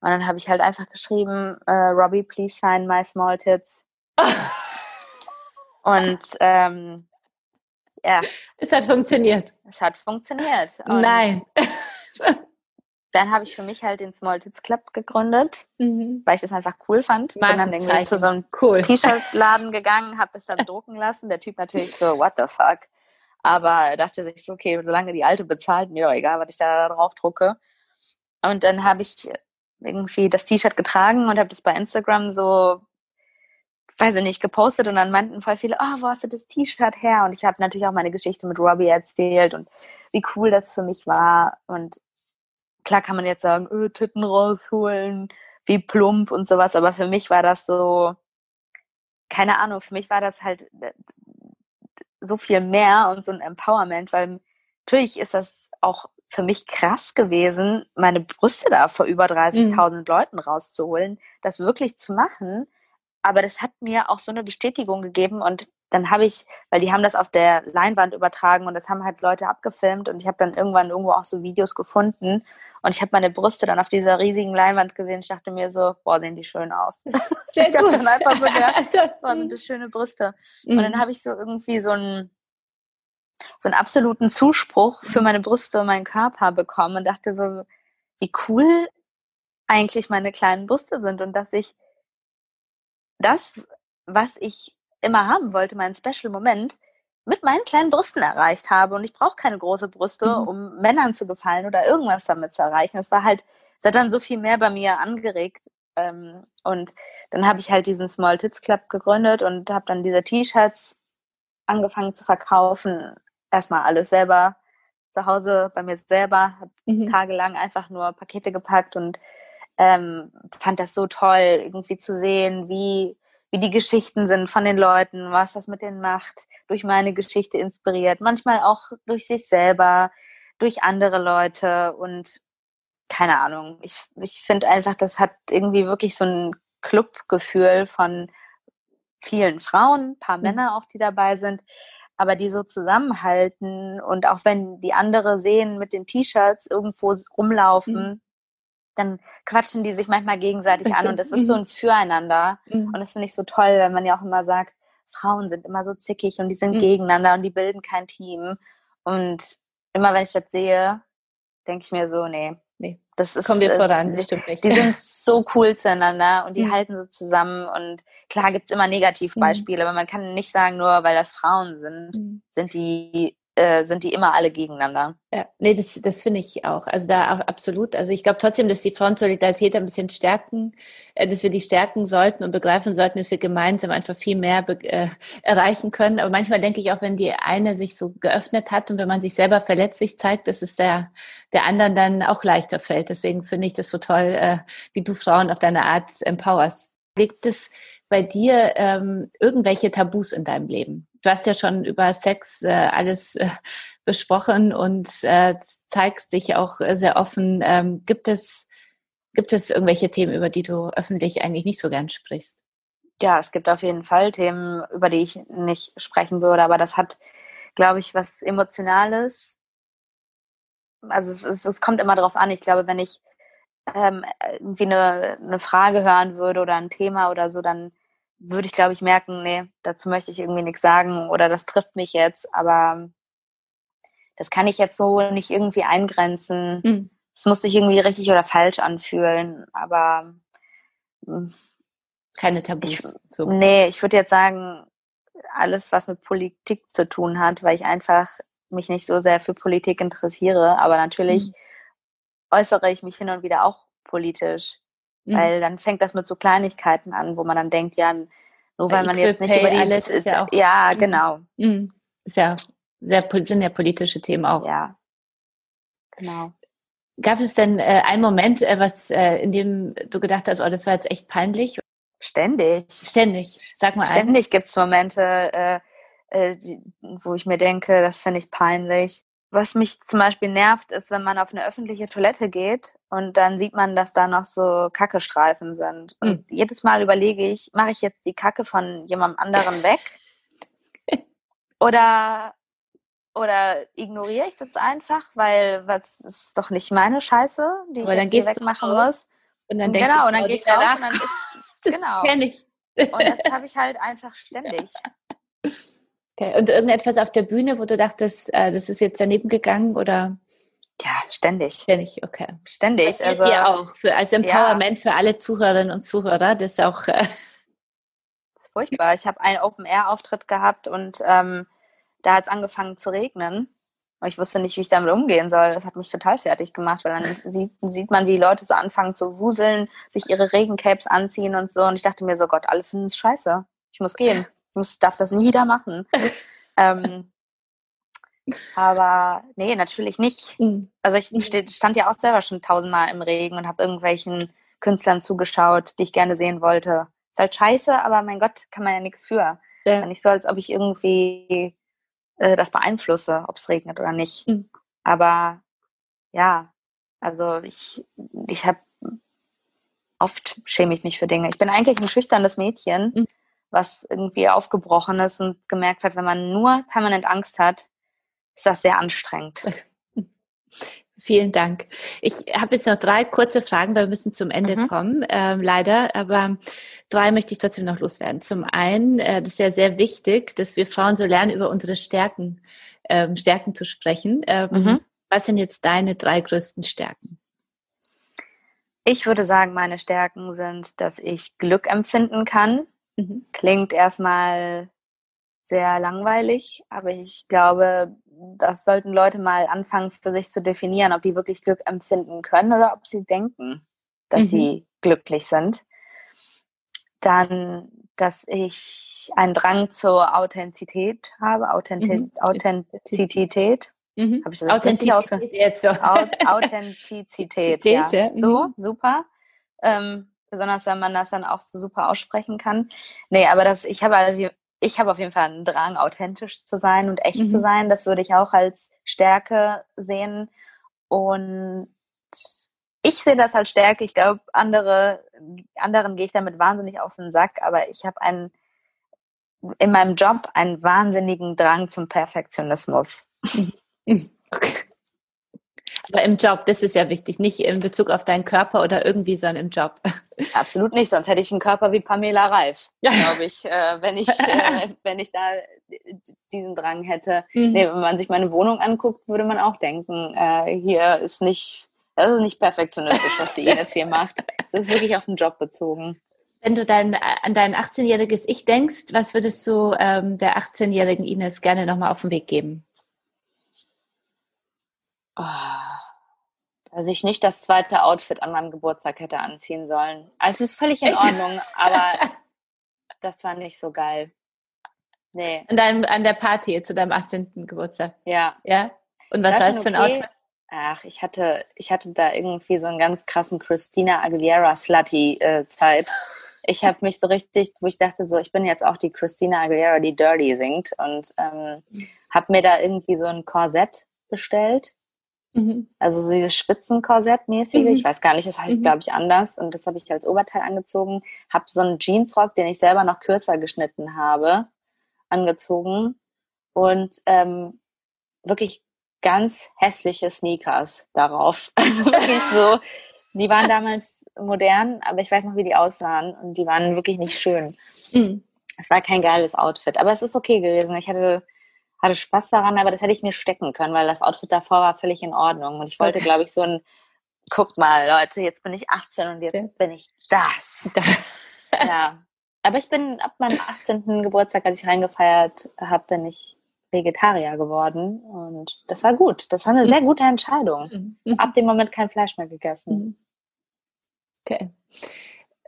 B: Und dann habe ich halt einfach geschrieben, äh, Robbie, please sign my small tits. <laughs> und ähm, ja.
A: Es hat funktioniert.
B: Es hat funktioniert.
A: Und Nein. <laughs>
B: dann habe ich für mich halt den Small Tits Club gegründet, mhm. weil ich das einfach cool fand. Bin dann irgendwie zu so einem cool. T-Shirt-Laden gegangen, habe das dann drucken lassen. Der Typ natürlich so, what the fuck? Aber er dachte sich so, okay, solange die alte bezahlt, mir doch egal, was ich da drauf drucke. Und dann habe ich irgendwie das T-Shirt getragen und habe das bei Instagram so, weiß ich nicht, gepostet und dann meinten voll viele, oh, wo hast du das T-Shirt her? Und ich habe natürlich auch meine Geschichte mit Robbie erzählt und wie cool das für mich war. Und klar kann man jetzt sagen, öh, Titten rausholen, wie plump und sowas, aber für mich war das so, keine Ahnung, für mich war das halt so viel mehr und so ein Empowerment, weil natürlich ist das auch für mich krass gewesen, meine Brüste da vor über 30.000 mhm. Leuten rauszuholen, das wirklich zu machen. Aber das hat mir auch so eine Bestätigung gegeben und dann habe ich, weil die haben das auf der Leinwand übertragen und das haben halt Leute abgefilmt und ich habe dann irgendwann irgendwo auch so Videos gefunden und ich habe meine Brüste dann auf dieser riesigen Leinwand gesehen. Ich dachte mir so, boah, sehen die schön aus. <laughs> Sehr <laughs> ich habe dann einfach so gedacht, <laughs> boah, sind das schöne Brüste. Mhm. Und dann mhm. habe ich so irgendwie so einen, so einen absoluten Zuspruch für meine Brüste und meinen Körper bekommen und dachte so, wie cool eigentlich meine kleinen Brüste sind und dass ich das, was ich immer haben wollte, meinen Special Moment, mit meinen kleinen Brüsten erreicht habe. Und ich brauche keine große Brüste, mhm. um Männern zu gefallen oder irgendwas damit zu erreichen. Es war halt, es hat dann so viel mehr bei mir angeregt. Ähm, und dann habe ich halt diesen Small Tits Club gegründet und habe dann diese T-Shirts angefangen zu verkaufen. Erstmal alles selber zu Hause bei mir selber, habe mhm. tagelang einfach nur Pakete gepackt und ähm, fand das so toll, irgendwie zu sehen, wie wie die Geschichten sind von den Leuten, was das mit denen macht, durch meine Geschichte inspiriert, manchmal auch durch sich selber, durch andere Leute und keine Ahnung. Ich, ich finde einfach, das hat irgendwie wirklich so ein Clubgefühl von vielen Frauen, ein paar mhm. Männer auch, die dabei sind, aber die so zusammenhalten und auch wenn die andere sehen mit den T-Shirts irgendwo rumlaufen, mhm dann quatschen die sich manchmal gegenseitig an und das ist so mhm. ein Füreinander. Mhm. Und das finde ich so toll, wenn man ja auch immer sagt, Frauen sind immer so zickig und die sind mhm. gegeneinander und die bilden kein Team. Und immer wenn ich das sehe, denke ich mir so, nee.
A: Nee, das ist, kommt dir voran, das stimmt nicht.
B: Die sind so cool zueinander und die mhm. halten so zusammen. Und klar gibt es immer Negativbeispiele, aber man kann nicht sagen, nur weil das Frauen sind, sind die äh, sind die immer alle gegeneinander.
A: Ja, nee, das, das finde ich auch. Also da auch absolut. Also ich glaube trotzdem, dass die Frauensolidarität ein bisschen stärken, äh, dass wir die stärken sollten und begreifen sollten, dass wir gemeinsam einfach viel mehr äh, erreichen können. Aber manchmal denke ich auch, wenn die eine sich so geöffnet hat und wenn man sich selber verletzlich zeigt, dass es der, der anderen dann auch leichter fällt. Deswegen finde ich das so toll, äh, wie du Frauen auf deine Art empowerst. Liegt es bei dir ähm, irgendwelche Tabus in deinem Leben? Du hast ja schon über Sex äh, alles äh, besprochen und äh, zeigst dich auch sehr offen. Ähm, gibt es gibt es irgendwelche Themen, über die du öffentlich eigentlich nicht so gern sprichst?
B: Ja, es gibt auf jeden Fall Themen, über die ich nicht sprechen würde, aber das hat, glaube ich, was Emotionales. Also es, es, es kommt immer darauf an. Ich glaube, wenn ich ähm, irgendwie eine, eine Frage hören würde oder ein Thema oder so, dann würde ich, glaube ich, merken, nee, dazu möchte ich irgendwie nichts sagen oder das trifft mich jetzt, aber das kann ich jetzt so nicht irgendwie eingrenzen, mhm. es muss sich irgendwie richtig oder falsch anfühlen, aber
A: hm, keine Tabus.
B: Ich, so. Nee, ich würde jetzt sagen, alles, was mit Politik zu tun hat, weil ich einfach mich nicht so sehr für Politik interessiere, aber natürlich mhm. äußere ich mich hin und wieder auch politisch, mhm. weil dann fängt das mit so Kleinigkeiten an, wo man dann denkt, ja, nur weil man jetzt nicht über die
A: alles ist ja auch
B: ja mhm. genau.
A: Mhm. ist ja sehr sind ja politische Themen auch.
B: Ja. Genau.
A: Gab es denn äh, einen Moment äh, was äh, in dem du gedacht hast oh das war jetzt echt peinlich?
B: Ständig.
A: Ständig. Sag mal
B: ständig gibt es Momente äh, äh, die, wo ich mir denke das finde ich peinlich was mich zum Beispiel nervt, ist, wenn man auf eine öffentliche Toilette geht und dann sieht man, dass da noch so Kackestreifen sind. Und mhm. jedes Mal überlege ich, mache ich jetzt die Kacke von jemandem anderen weg? <laughs> oder, oder ignoriere ich das einfach, weil das ist doch nicht meine Scheiße, die
A: Aber
B: ich jetzt wegmachen muss.
A: Und dann
B: genau, und dann gehe ich raus und dann ist, <laughs>
A: das genau. kenne ich.
B: und das habe ich halt einfach ständig. <laughs>
A: Okay. Und irgendetwas auf der Bühne, wo du dachtest, äh, das ist jetzt daneben gegangen oder?
B: Ja, ständig.
A: Ständig, okay.
B: Ständig.
A: Das also, dir auch für, als Empowerment ja. für alle Zuhörerinnen und Zuhörer, das ist auch. Äh das
B: ist furchtbar. Ich habe einen Open-Air-Auftritt gehabt und ähm, da hat es angefangen zu regnen. Und ich wusste nicht, wie ich damit umgehen soll. Das hat mich total fertig gemacht, weil dann <laughs> sieht, sieht man, wie Leute so anfangen zu wuseln, sich ihre Regencapes anziehen und so. Und ich dachte mir so, Gott, alle finden es scheiße. Ich muss gehen muss, darf das nie wieder machen. <laughs> ähm, aber nee, natürlich nicht. Mhm. Also ich stand ja auch selber schon tausendmal im Regen und habe irgendwelchen Künstlern zugeschaut, die ich gerne sehen wollte. Ist halt scheiße, aber mein Gott, kann man ja nichts für. Ja. Nicht so, als ob ich irgendwie äh, das beeinflusse, ob es regnet oder nicht. Mhm. Aber ja, also ich, ich habe oft schäme ich mich für Dinge. Ich bin eigentlich ein schüchternes Mädchen. Mhm was irgendwie aufgebrochen ist und gemerkt hat, wenn man nur permanent Angst hat, ist das sehr anstrengend. <laughs>
A: Vielen Dank. Ich habe jetzt noch drei kurze Fragen, weil wir müssen zum Ende mhm. kommen, ähm, leider. Aber drei möchte ich trotzdem noch loswerden. Zum einen, äh, das ist ja sehr wichtig, dass wir Frauen so lernen, über unsere Stärken, ähm, Stärken zu sprechen. Ähm, mhm. Was sind jetzt deine drei größten Stärken?
B: Ich würde sagen, meine Stärken sind, dass ich Glück empfinden kann. Mhm. Klingt erstmal sehr langweilig, aber ich glaube, das sollten Leute mal anfangen für sich zu definieren, ob die wirklich Glück empfinden können oder ob sie denken, dass mhm. sie glücklich sind. Dann, dass ich einen Drang zur Authentizität habe, Authentiz mhm. Authentizität.
A: Mhm. Habe ich das Authentizität jetzt so. <laughs>
B: Authentizität, ja. So, mhm. super. Ähm, besonders wenn man das dann auch so super aussprechen kann. Nee, aber das, ich habe ich habe auf jeden Fall einen Drang, authentisch zu sein und echt mhm. zu sein. Das würde ich auch als Stärke sehen. Und ich sehe das als Stärke. Ich glaube, andere, anderen gehe ich damit wahnsinnig auf den Sack, aber ich habe einen in meinem Job einen wahnsinnigen Drang zum Perfektionismus.
A: Okay. Aber im Job, das ist ja wichtig, nicht in Bezug auf deinen Körper oder irgendwie, sondern im Job. <laughs>
B: Absolut nicht, sonst hätte ich einen Körper wie Pamela Reif, ja. glaube ich, äh, wenn ich, äh, <laughs> wenn ich da diesen Drang hätte. Mhm. Nee, wenn man sich meine Wohnung anguckt, würde man auch denken, äh, hier ist nicht, das ist nicht perfektionistisch, was die <laughs> Ines hier macht. Es ist wirklich auf den Job bezogen.
A: Wenn du dein, an dein 18-jähriges Ich denkst, was würdest du ähm, der 18-jährigen Ines gerne nochmal auf den Weg geben?
B: Oh dass ich nicht das zweite Outfit an meinem Geburtstag hätte anziehen sollen. Also es ist völlig in Ordnung, aber <laughs> das war nicht so geil.
A: Nee. An, deinem, an der Party zu deinem 18. Geburtstag?
B: Ja.
A: Ja? Und was war es für ein okay. Outfit?
B: Ach, ich hatte, ich hatte da irgendwie so einen ganz krassen Christina Aguilera Slutty äh, Zeit. Ich habe mich so richtig, wo ich dachte so, ich bin jetzt auch die Christina Aguilera, die Dirty singt und ähm, habe mir da irgendwie so ein Korsett bestellt Mhm. Also so dieses Spitzenkorsett-mäßige, mhm. ich weiß gar nicht, das heißt, mhm. glaube ich, anders. Und das habe ich als Oberteil angezogen. Habe so einen Jeansrock, den ich selber noch kürzer geschnitten habe, angezogen. Und ähm, wirklich ganz hässliche Sneakers darauf. <laughs> Also wirklich so, die waren damals modern, aber ich weiß noch, wie die aussahen. Und die waren wirklich nicht schön. Mhm. Es war kein geiles Outfit, aber es ist okay gewesen. Ich hatte hatte Spaß daran, aber das hätte ich mir stecken können, weil das Outfit davor war völlig in Ordnung. Und ich wollte, glaube ich, so ein guck mal, Leute, jetzt bin ich 18 und jetzt ja. bin ich das. <laughs> ja. Aber ich bin ab meinem 18. Geburtstag, als ich reingefeiert habe, bin ich Vegetarier geworden und das war gut. Das war eine sehr gute Entscheidung. Mhm. Ab dem Moment kein Fleisch mehr gegessen. Mhm.
A: Okay.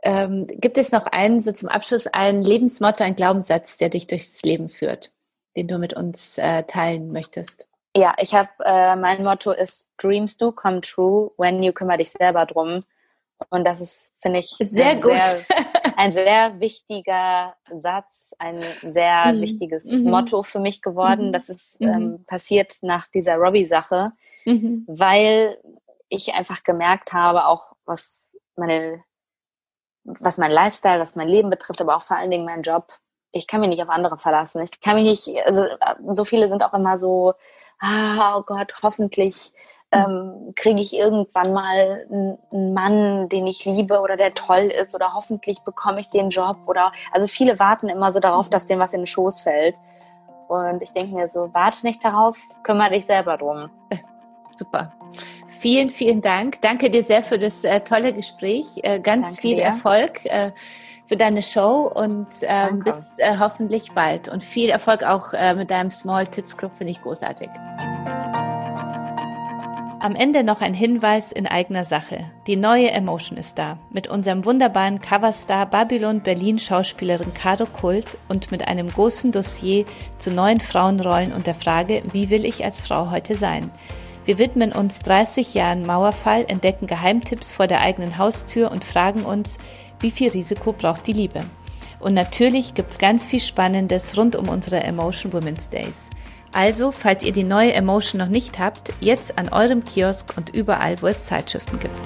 A: Ähm, gibt es noch einen, so zum Abschluss, ein Lebensmotto, ein Glaubenssatz, der dich durchs Leben führt, den du mit uns äh, teilen möchtest?
B: Ja, ich habe, äh, mein Motto ist Dreams do come true when you kümmere dich selber drum. Und das ist, finde ich,
A: sehr gut. Sehr,
B: ein sehr wichtiger Satz, ein sehr mhm. wichtiges mhm. Motto für mich geworden. Mhm. Das ist mhm. ähm, passiert nach dieser Robbie-Sache, mhm. weil ich einfach gemerkt habe, auch was meine, was mein Lifestyle, was mein Leben betrifft, aber auch vor allen Dingen mein Job. Ich kann mich nicht auf andere verlassen. Ich kann mich nicht, also so viele sind auch immer so, ah, oh Gott, hoffentlich ähm, kriege ich irgendwann mal einen Mann, den ich liebe oder der toll ist oder hoffentlich bekomme ich den Job oder also viele warten immer so darauf, dass denen was in den Schoß fällt. Und ich denke mir so, warte nicht darauf, kümmere dich selber drum. <laughs>
A: Super. Vielen, vielen Dank. Danke dir sehr für das äh, tolle Gespräch. Äh, ganz Danke viel dir. Erfolg äh, für deine Show und ähm, bis äh, hoffentlich bald. Und viel Erfolg auch äh, mit deinem Small Tits Club, finde ich großartig. Am Ende noch ein Hinweis in eigener Sache. Die neue Emotion ist da. Mit unserem wunderbaren Coverstar Babylon Berlin Schauspielerin Caro Kult und mit einem großen Dossier zu neuen Frauenrollen und der Frage, wie will ich als Frau heute sein? Wir widmen uns 30 Jahren Mauerfall, entdecken Geheimtipps vor der eigenen Haustür und fragen uns, wie viel Risiko braucht die Liebe? Und natürlich gibt's ganz viel Spannendes rund um unsere Emotion Women's Days. Also, falls ihr die neue Emotion noch nicht habt, jetzt an eurem Kiosk und überall, wo es Zeitschriften gibt.